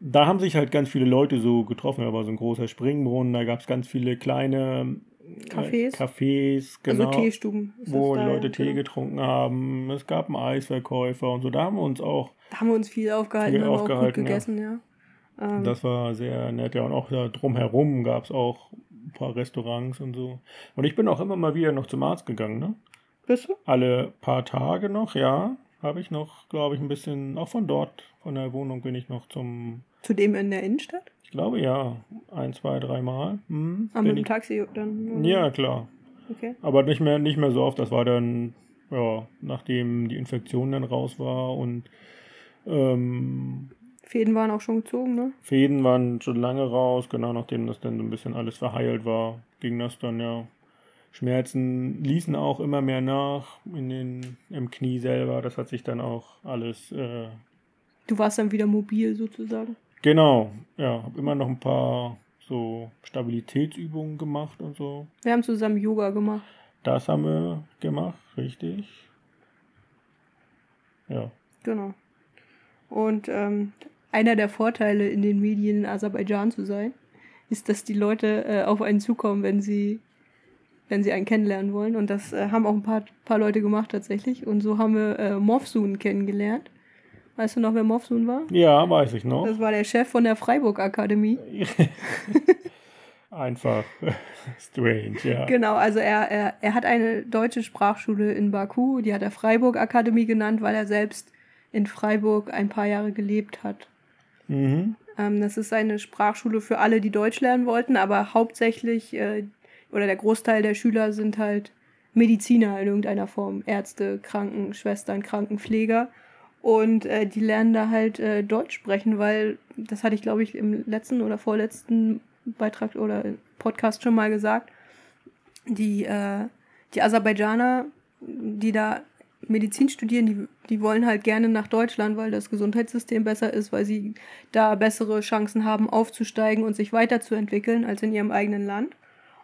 da haben sich halt ganz viele Leute so getroffen, da war so ein großer Springbrunnen, da gab es ganz viele kleine äh, Cafés, Cafés genau, also Teestuben, wo die Leute Tee genau. getrunken haben. Es gab einen Eisverkäufer und so. Da haben wir uns auch. Da haben wir uns viel aufgehalten, viel haben aufgehalten, auch gut gegessen, ja. ja. Ähm. Das war sehr nett. Ja, und auch da drumherum gab es auch ein paar Restaurants und so. Und ich bin auch immer mal wieder noch zum Arzt gegangen, ne? Bist du? Alle paar Tage noch, ja. Habe ich noch, glaube ich, ein bisschen, auch von dort, von der Wohnung bin ich noch zum. Zu dem in der Innenstadt? Ich glaube ja. Ein, zwei, dreimal. Hm, ah, mit dem Taxi dann? Ja, klar. Okay. Aber nicht mehr, nicht mehr so oft. Das war dann, ja, nachdem die Infektion dann raus war und ähm, Fäden waren auch schon gezogen, ne? Fäden waren schon lange raus, genau nachdem das dann so ein bisschen alles verheilt war, ging das dann ja. Schmerzen ließen auch immer mehr nach in den, im Knie selber. Das hat sich dann auch alles. Äh du warst dann wieder mobil sozusagen? Genau, ja. Habe immer noch ein paar so Stabilitätsübungen gemacht und so. Wir haben zusammen Yoga gemacht. Das haben wir gemacht, richtig. Ja. Genau. Und ähm, einer der Vorteile in den Medien in Aserbaidschan zu sein, ist, dass die Leute äh, auf einen zukommen, wenn sie wenn sie einen kennenlernen wollen. Und das äh, haben auch ein paar, paar Leute gemacht tatsächlich. Und so haben wir äh, Mofsun kennengelernt. Weißt du noch, wer Mofsun war? Ja, weiß ich noch. Das war der Chef von der Freiburg Akademie. Einfach strange, ja. Genau, also er, er, er hat eine deutsche Sprachschule in Baku, die hat er Freiburg Akademie genannt, weil er selbst in Freiburg ein paar Jahre gelebt hat. Mhm. Ähm, das ist eine Sprachschule für alle, die Deutsch lernen wollten, aber hauptsächlich äh, oder der Großteil der Schüler sind halt Mediziner in irgendeiner Form, Ärzte, Krankenschwestern, Krankenpfleger. Und äh, die lernen da halt äh, Deutsch sprechen, weil, das hatte ich glaube ich im letzten oder vorletzten Beitrag oder Podcast schon mal gesagt, die, äh, die Aserbaidschaner, die da Medizin studieren, die, die wollen halt gerne nach Deutschland, weil das Gesundheitssystem besser ist, weil sie da bessere Chancen haben, aufzusteigen und sich weiterzuentwickeln als in ihrem eigenen Land.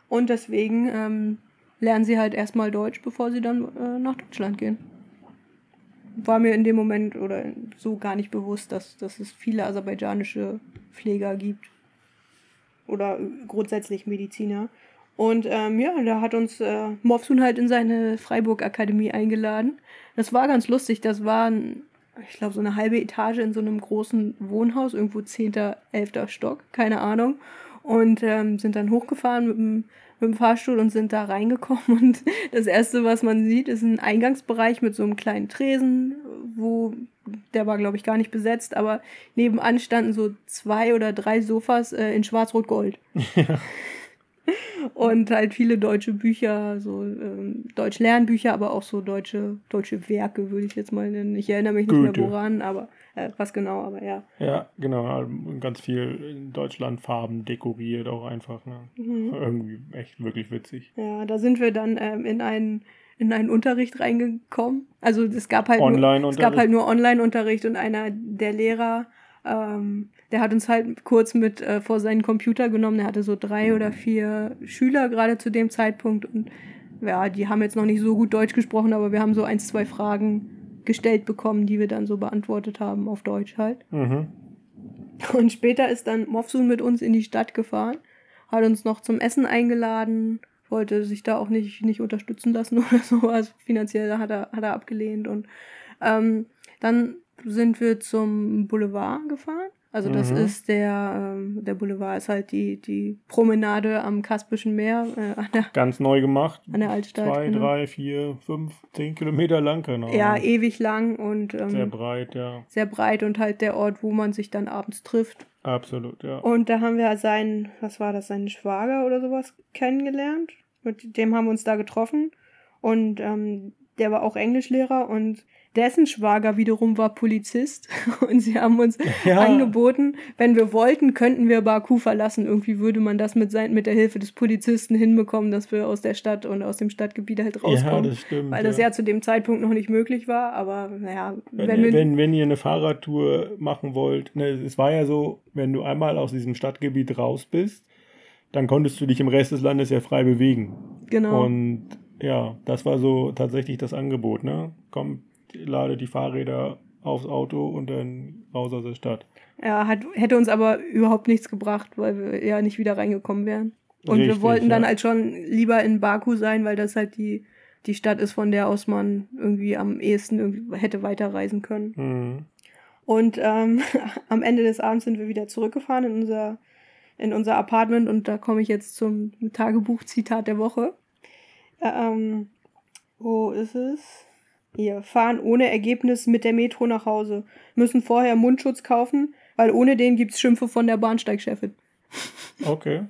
Und deswegen ähm, lernen sie halt erstmal Deutsch, bevor sie dann äh, nach Deutschland gehen. War mir in dem Moment oder so gar nicht bewusst, dass, dass es viele aserbaidschanische Pfleger gibt oder grundsätzlich Mediziner. Und ähm, ja, da hat uns äh, Mofsun halt in seine Freiburg-Akademie eingeladen. Das war ganz lustig. Das war, ich glaube, so eine halbe Etage in so einem großen Wohnhaus, irgendwo 10., 11. Stock, keine Ahnung. Und ähm, sind dann hochgefahren mit dem, mit dem Fahrstuhl und sind da reingekommen. Und das Erste, was man sieht, ist ein Eingangsbereich mit so einem kleinen Tresen, wo der war, glaube ich, gar nicht besetzt, aber nebenan standen so zwei oder drei Sofas äh, in Schwarz-Rot-Gold. Ja. Und halt viele deutsche Bücher, so ähm, Deutsch-Lernbücher, aber auch so deutsche, deutsche Werke, würde ich jetzt mal nennen. Ich erinnere mich nicht Gute. mehr woran, aber äh, was genau, aber ja. Ja, genau. Ganz viel in Deutschlandfarben dekoriert auch einfach. Ne? Mhm. Irgendwie echt wirklich witzig. Ja, da sind wir dann ähm, in einen in einen Unterricht reingekommen. Also es gab halt nur, es gab halt nur Online-Unterricht und einer der Lehrer, ähm, der hat uns halt kurz mit äh, vor seinen Computer genommen. Der hatte so drei oder vier Schüler gerade zu dem Zeitpunkt und ja, die haben jetzt noch nicht so gut Deutsch gesprochen, aber wir haben so ein, zwei Fragen gestellt bekommen, die wir dann so beantwortet haben auf Deutsch halt. Mhm. Und später ist dann Mofsun mit uns in die Stadt gefahren, hat uns noch zum Essen eingeladen wollte sich da auch nicht, nicht unterstützen lassen oder so. Also finanziell hat er, hat er abgelehnt. Und ähm, dann sind wir zum Boulevard gefahren. Also das mhm. ist der, ähm, der Boulevard ist halt die, die Promenade am Kaspischen Meer. Äh, der, Ganz neu gemacht. An der Altstadt. Zwei, genau. drei, vier, fünf, zehn Kilometer lang, genau. Ja, ewig lang und ähm, sehr breit, ja. Sehr breit und halt der Ort, wo man sich dann abends trifft. Absolut, ja. Und da haben wir seinen, was war das, seinen Schwager oder sowas kennengelernt. Mit dem haben wir uns da getroffen. Und ähm, der war auch Englischlehrer und dessen Schwager wiederum war Polizist. Und sie haben uns ja. angeboten, wenn wir wollten, könnten wir Baku verlassen. Irgendwie würde man das mit, sein, mit der Hilfe des Polizisten hinbekommen, dass wir aus der Stadt und aus dem Stadtgebiet halt rauskommen. Ja, das stimmt. Weil das ja zu dem Zeitpunkt noch nicht möglich war. Aber naja, wenn, wenn, ihr, wenn, wenn ihr eine Fahrradtour machen wollt, ne, es war ja so, wenn du einmal aus diesem Stadtgebiet raus bist, dann konntest du dich im Rest des Landes ja frei bewegen. Genau. Und ja, das war so tatsächlich das Angebot, ne? Komm, lade die Fahrräder aufs Auto und dann raus aus der Stadt. Ja, hat, hätte uns aber überhaupt nichts gebracht, weil wir ja nicht wieder reingekommen wären. Und Richtig, wir wollten dann ja. halt schon lieber in Baku sein, weil das halt die, die Stadt ist, von der aus man irgendwie am ehesten irgendwie hätte weiterreisen können. Mhm. Und ähm, am Ende des Abends sind wir wieder zurückgefahren in unser in unser Apartment und da komme ich jetzt zum Tagebuch-Zitat der Woche. Ähm, wo ist es? Hier, fahren ohne Ergebnis mit der Metro nach Hause. Müssen vorher Mundschutz kaufen, weil ohne den gibt es Schimpfe von der Bahnsteigchefin. Okay.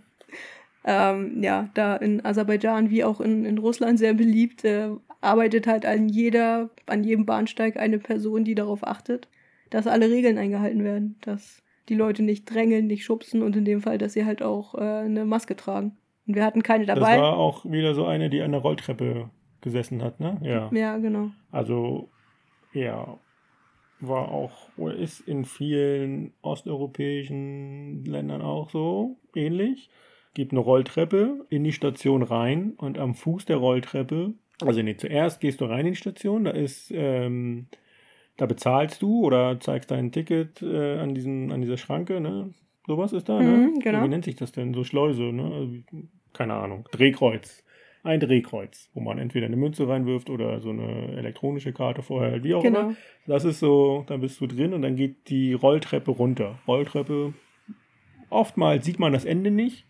ähm, ja, da in Aserbaidschan wie auch in, in Russland sehr beliebt, äh, arbeitet halt an jeder, an jedem Bahnsteig eine Person, die darauf achtet, dass alle Regeln eingehalten werden. Dass die Leute nicht drängeln, nicht schubsen und in dem Fall, dass sie halt auch äh, eine Maske tragen. Und wir hatten keine dabei. Das war auch wieder so eine, die an der Rolltreppe gesessen hat, ne? Ja. Ja, genau. Also, ja, war auch, oder ist in vielen osteuropäischen Ländern auch so ähnlich. Gibt eine Rolltreppe in die Station rein und am Fuß der Rolltreppe, also nee, zuerst gehst du rein in die Station, da ist ähm, da bezahlst du oder zeigst dein Ticket äh, an, diesen, an dieser Schranke, ne? Sowas ist da, ne? Mhm, genau. wie nennt sich das denn? So Schleuse, ne? Also, keine Ahnung. Drehkreuz. Ein Drehkreuz, wo man entweder eine Münze reinwirft oder so eine elektronische Karte vorher, wie auch Genau. immer. Das ist so, dann bist du drin und dann geht die Rolltreppe runter. Rolltreppe, oftmals sieht man das Ende nicht,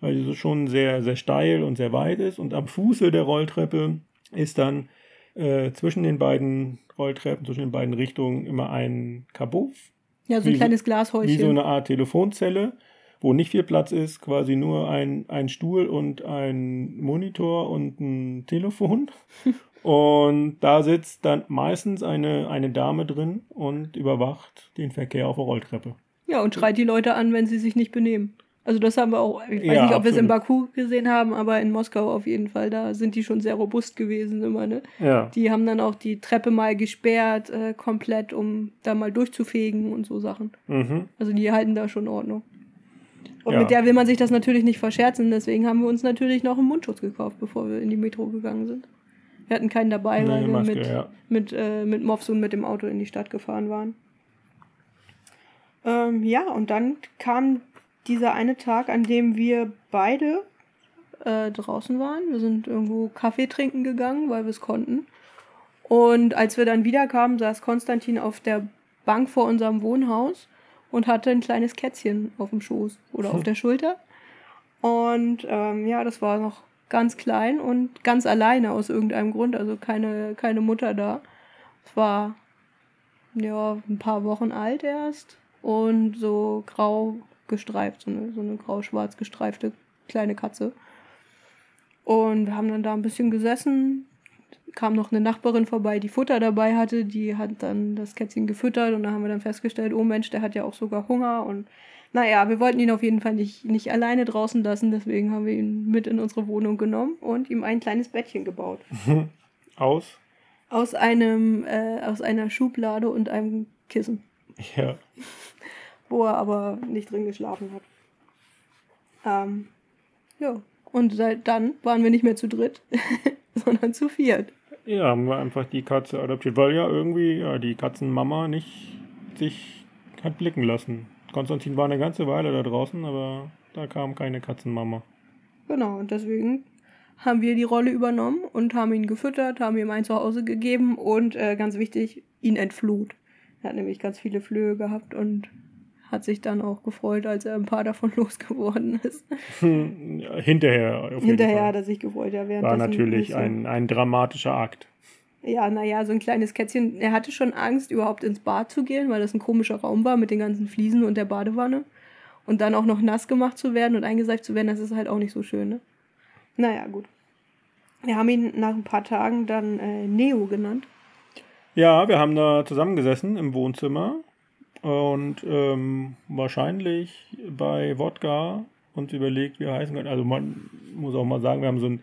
weil sie schon sehr, sehr steil und sehr weit ist. Und am Fuße der Rolltreppe ist dann äh, zwischen den beiden Rolltreppen, zwischen den beiden Richtungen immer ein Kabuff, Ja, so Wie ein kleines wie Glashäuschen. so eine Art Telefonzelle, wo nicht viel Platz ist, quasi nur ein, ein Stuhl und ein Monitor und ein Telefon. und da sitzt dann meistens eine, eine Dame drin und überwacht den Verkehr auf der Rolltreppe. Ja, und schreit die Leute an, wenn sie sich nicht benehmen. Also das haben wir auch, ich weiß Ja, nicht, ob wir es in. Baku gesehen haben, aber in Moskau auf jeden Fall, da sind die schon sehr robust gewesen immer, ne? Ja. Die haben dann auch die Treppe mal gesperrt, äh, komplett, um da mal durchzufegen und so Sachen. Mhm. Also die halten da schon Ordnung. Und Ja. mit der will man sich das natürlich nicht verscherzen, deswegen haben wir uns natürlich noch einen Mundschutz gekauft, bevor wir in die Metro gegangen sind. Wir hatten keinen dabei, Nee, weil wir Maske, mit, ja. mit, äh, mit Mofs und mit dem Auto in die Stadt gefahren waren. Ähm, ja, und dann kam dieser eine Tag, an dem wir beide äh, draußen waren. Wir sind irgendwo Kaffee trinken gegangen, weil wir es konnten. Und als wir dann wiederkamen, saß Konstantin auf der Bank vor unserem Wohnhaus und hatte ein kleines Kätzchen auf dem Schoß oder auf der Schulter. Und ähm, ja, das war noch ganz klein und ganz alleine aus irgendeinem Grund, also keine, keine Mutter da. Es war ja ein paar Wochen alt erst und so grau gestreift, so eine, so eine grau-schwarz gestreifte kleine Katze. Und wir haben dann da ein bisschen gesessen. Kam noch eine Nachbarin vorbei, die Futter dabei hatte. Die hat dann das Kätzchen gefüttert und da haben wir dann festgestellt, oh Mensch, der hat ja auch sogar Hunger. Und naja, wir wollten ihn auf jeden Fall nicht, nicht alleine draußen lassen. Deswegen haben wir ihn mit in unsere Wohnung genommen und ihm ein kleines Bettchen gebaut. Aus? Aus einem, äh, aus einer Schublade und einem Kissen, Ja. wo er aber nicht drin geschlafen hat. Ähm, ja. Und seit dann waren wir nicht mehr zu dritt, sondern zu viert. Ja, haben wir einfach die Katze adoptiert, weil ja irgendwie ja, die Katzenmama nicht sich hat blicken lassen. Konstantin war eine ganze Weile da draußen, aber da kam keine Katzenmama. Genau, und deswegen haben wir die Rolle übernommen und haben ihn gefüttert, haben ihm ein Zuhause gegeben und äh, ganz wichtig, ihn entfloht. Er hat nämlich ganz viele Flöhe gehabt und hat sich dann auch gefreut, als er ein paar davon losgeworden ist. Hm, ja, Hinterher. Hinterher hat er sich gefreut, ja, während War natürlich ein, ein dramatischer Akt. Ja, naja, so ein kleines Kätzchen. Er hatte schon Angst, überhaupt ins Bad zu gehen, weil das ein komischer Raum war mit den ganzen Fliesen und der Badewanne. Und dann auch noch nass gemacht zu werden und eingeseift zu werden, das ist halt auch nicht so schön, ne? Naja, gut. Wir haben ihn nach ein paar Tagen dann äh, Neo genannt. Ja, wir haben da zusammengesessen im Wohnzimmer und ähm, wahrscheinlich bei Wodka uns überlegt, wie er heißen könnte. Also man muss auch mal sagen, wir haben so einen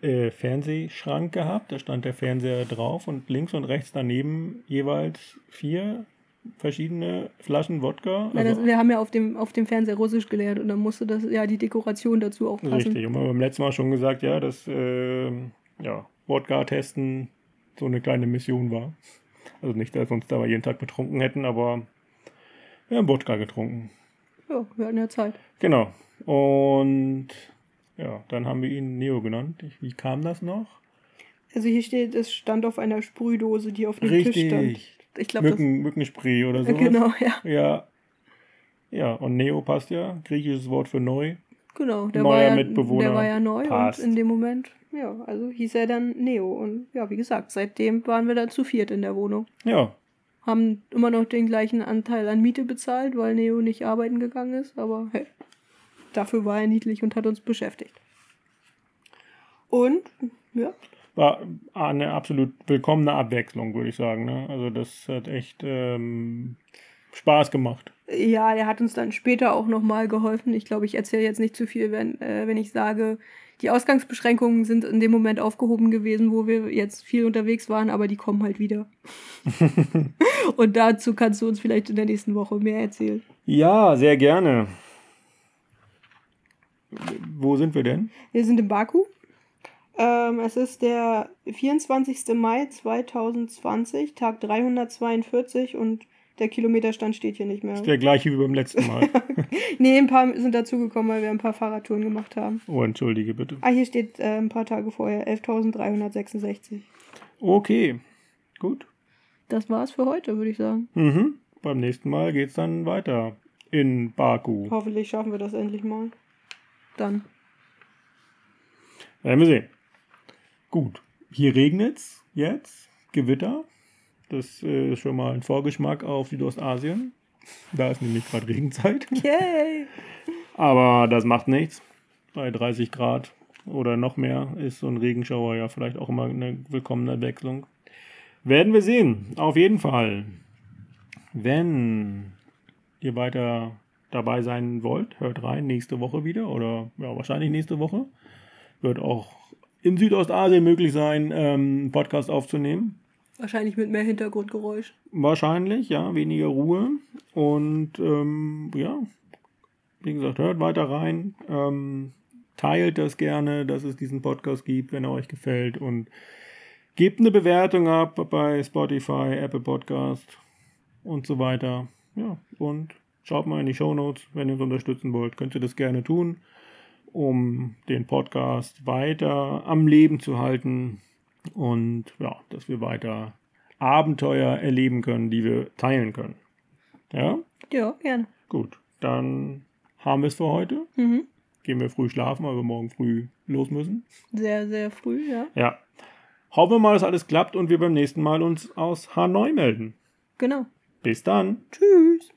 äh, Fernsehschrank gehabt, da stand der Fernseher drauf und links und rechts daneben jeweils vier verschiedene Flaschen Wodka. Weil das, Also, wir haben ja auf dem, auf dem Fernseher Russisch gelernt und dann musste das ja die Dekoration dazu auch passen. richtig. Und wir haben beim letzten Mal schon gesagt, ja, dass äh, ja, Wodka testen so eine kleine Mission war. Also nicht, dass wir uns da jeden Tag betrunken hätten, aber wir haben Wodka getrunken. Ja, wir hatten ja Zeit. Genau. Und ja, dann haben wir ihn Neo genannt. Ich, wie kam das noch? Also hier steht, es stand auf einer Sprühdose, die auf dem Tisch stand. Richtig. Ich glaube, das. Mücken, Mückenspray oder so. Genau, ja. Ja. Ja, und Neo passt ja. Griechisches Wort für neu. Genau, der Neuer war, ja, Mitbewohner der war ja neu passt. und in dem Moment, ja, also hieß er dann Neo. Und ja, wie gesagt, seitdem waren wir da zu viert in der Wohnung. Ja. Haben immer noch den gleichen Anteil an Miete bezahlt, weil Neo nicht arbeiten gegangen ist, aber hey, dafür war er niedlich und hat uns beschäftigt. Und, ja, War eine absolut willkommene Abwechslung, würde ich sagen. Ne? Also das hat echt ähm, Spaß gemacht. ja, der hat uns dann später auch nochmal geholfen. Ich glaube, ich erzähle jetzt nicht zu viel, wenn, äh, wenn ich sage, die Ausgangsbeschränkungen sind in dem Moment aufgehoben gewesen, wo wir jetzt viel unterwegs waren, aber die kommen halt wieder. Und dazu kannst du uns vielleicht in der nächsten Woche mehr erzählen. Ja, sehr gerne. Wo sind wir denn? Wir sind in Baku. Ähm, es ist der 24. Mai 2020, Tag 342 und Der Kilometerstand steht hier nicht mehr. Ist der gleiche wie beim letzten Mal. nee, ein paar sind dazugekommen, weil wir ein paar Fahrradtouren gemacht haben. Oh, entschuldige bitte. Ah, hier steht äh, ein paar Tage vorher 11.366. Okay, gut. Das war's für heute, würde ich sagen. Mhm. Beim nächsten Mal geht's dann weiter in Baku. Hoffentlich schaffen wir das endlich mal. Dann. Werden wir sehen. Gut. Hier regnet's jetzt. Gewitter. Das äh, ist schon mal ein Vorgeschmack auf Südostasien. Da ist nämlich gerade Regenzeit. Yay! Aber das macht nichts. Bei 30 Grad oder noch mehr ist so ein Regenschauer ja vielleicht auch immer eine willkommene Abwechslung. Werden wir sehen. Auf jeden Fall. Wenn ihr weiter dabei sein wollt, hört rein nächste Woche wieder oder ja, wahrscheinlich nächste Woche. Wird auch in Südostasien möglich sein, ähm, einen Podcast aufzunehmen. Wahrscheinlich mit mehr Hintergrundgeräusch. Wahrscheinlich, ja, weniger Ruhe. Und ähm, ja, wie gesagt, hört weiter rein. Ähm, teilt das gerne, dass es diesen Podcast gibt, wenn er euch gefällt. Und gebt eine Bewertung ab bei Spotify, Apple Podcast und so weiter. Ja, und schaut mal in die Show Notes, wenn ihr uns unterstützen wollt, könnt ihr das gerne tun, um den Podcast weiter am Leben zu halten und ja, dass wir weiter Abenteuer erleben können, die wir teilen können. Ja? Ja, gerne. Gut, dann haben wir es für heute. Mhm. Gehen wir früh schlafen, weil wir morgen früh los müssen. Sehr, sehr früh, ja. Ja. Hoffen wir mal, dass alles klappt und wir beim nächsten Mal uns aus Hanoi melden. Genau. Bis dann. Tschüss.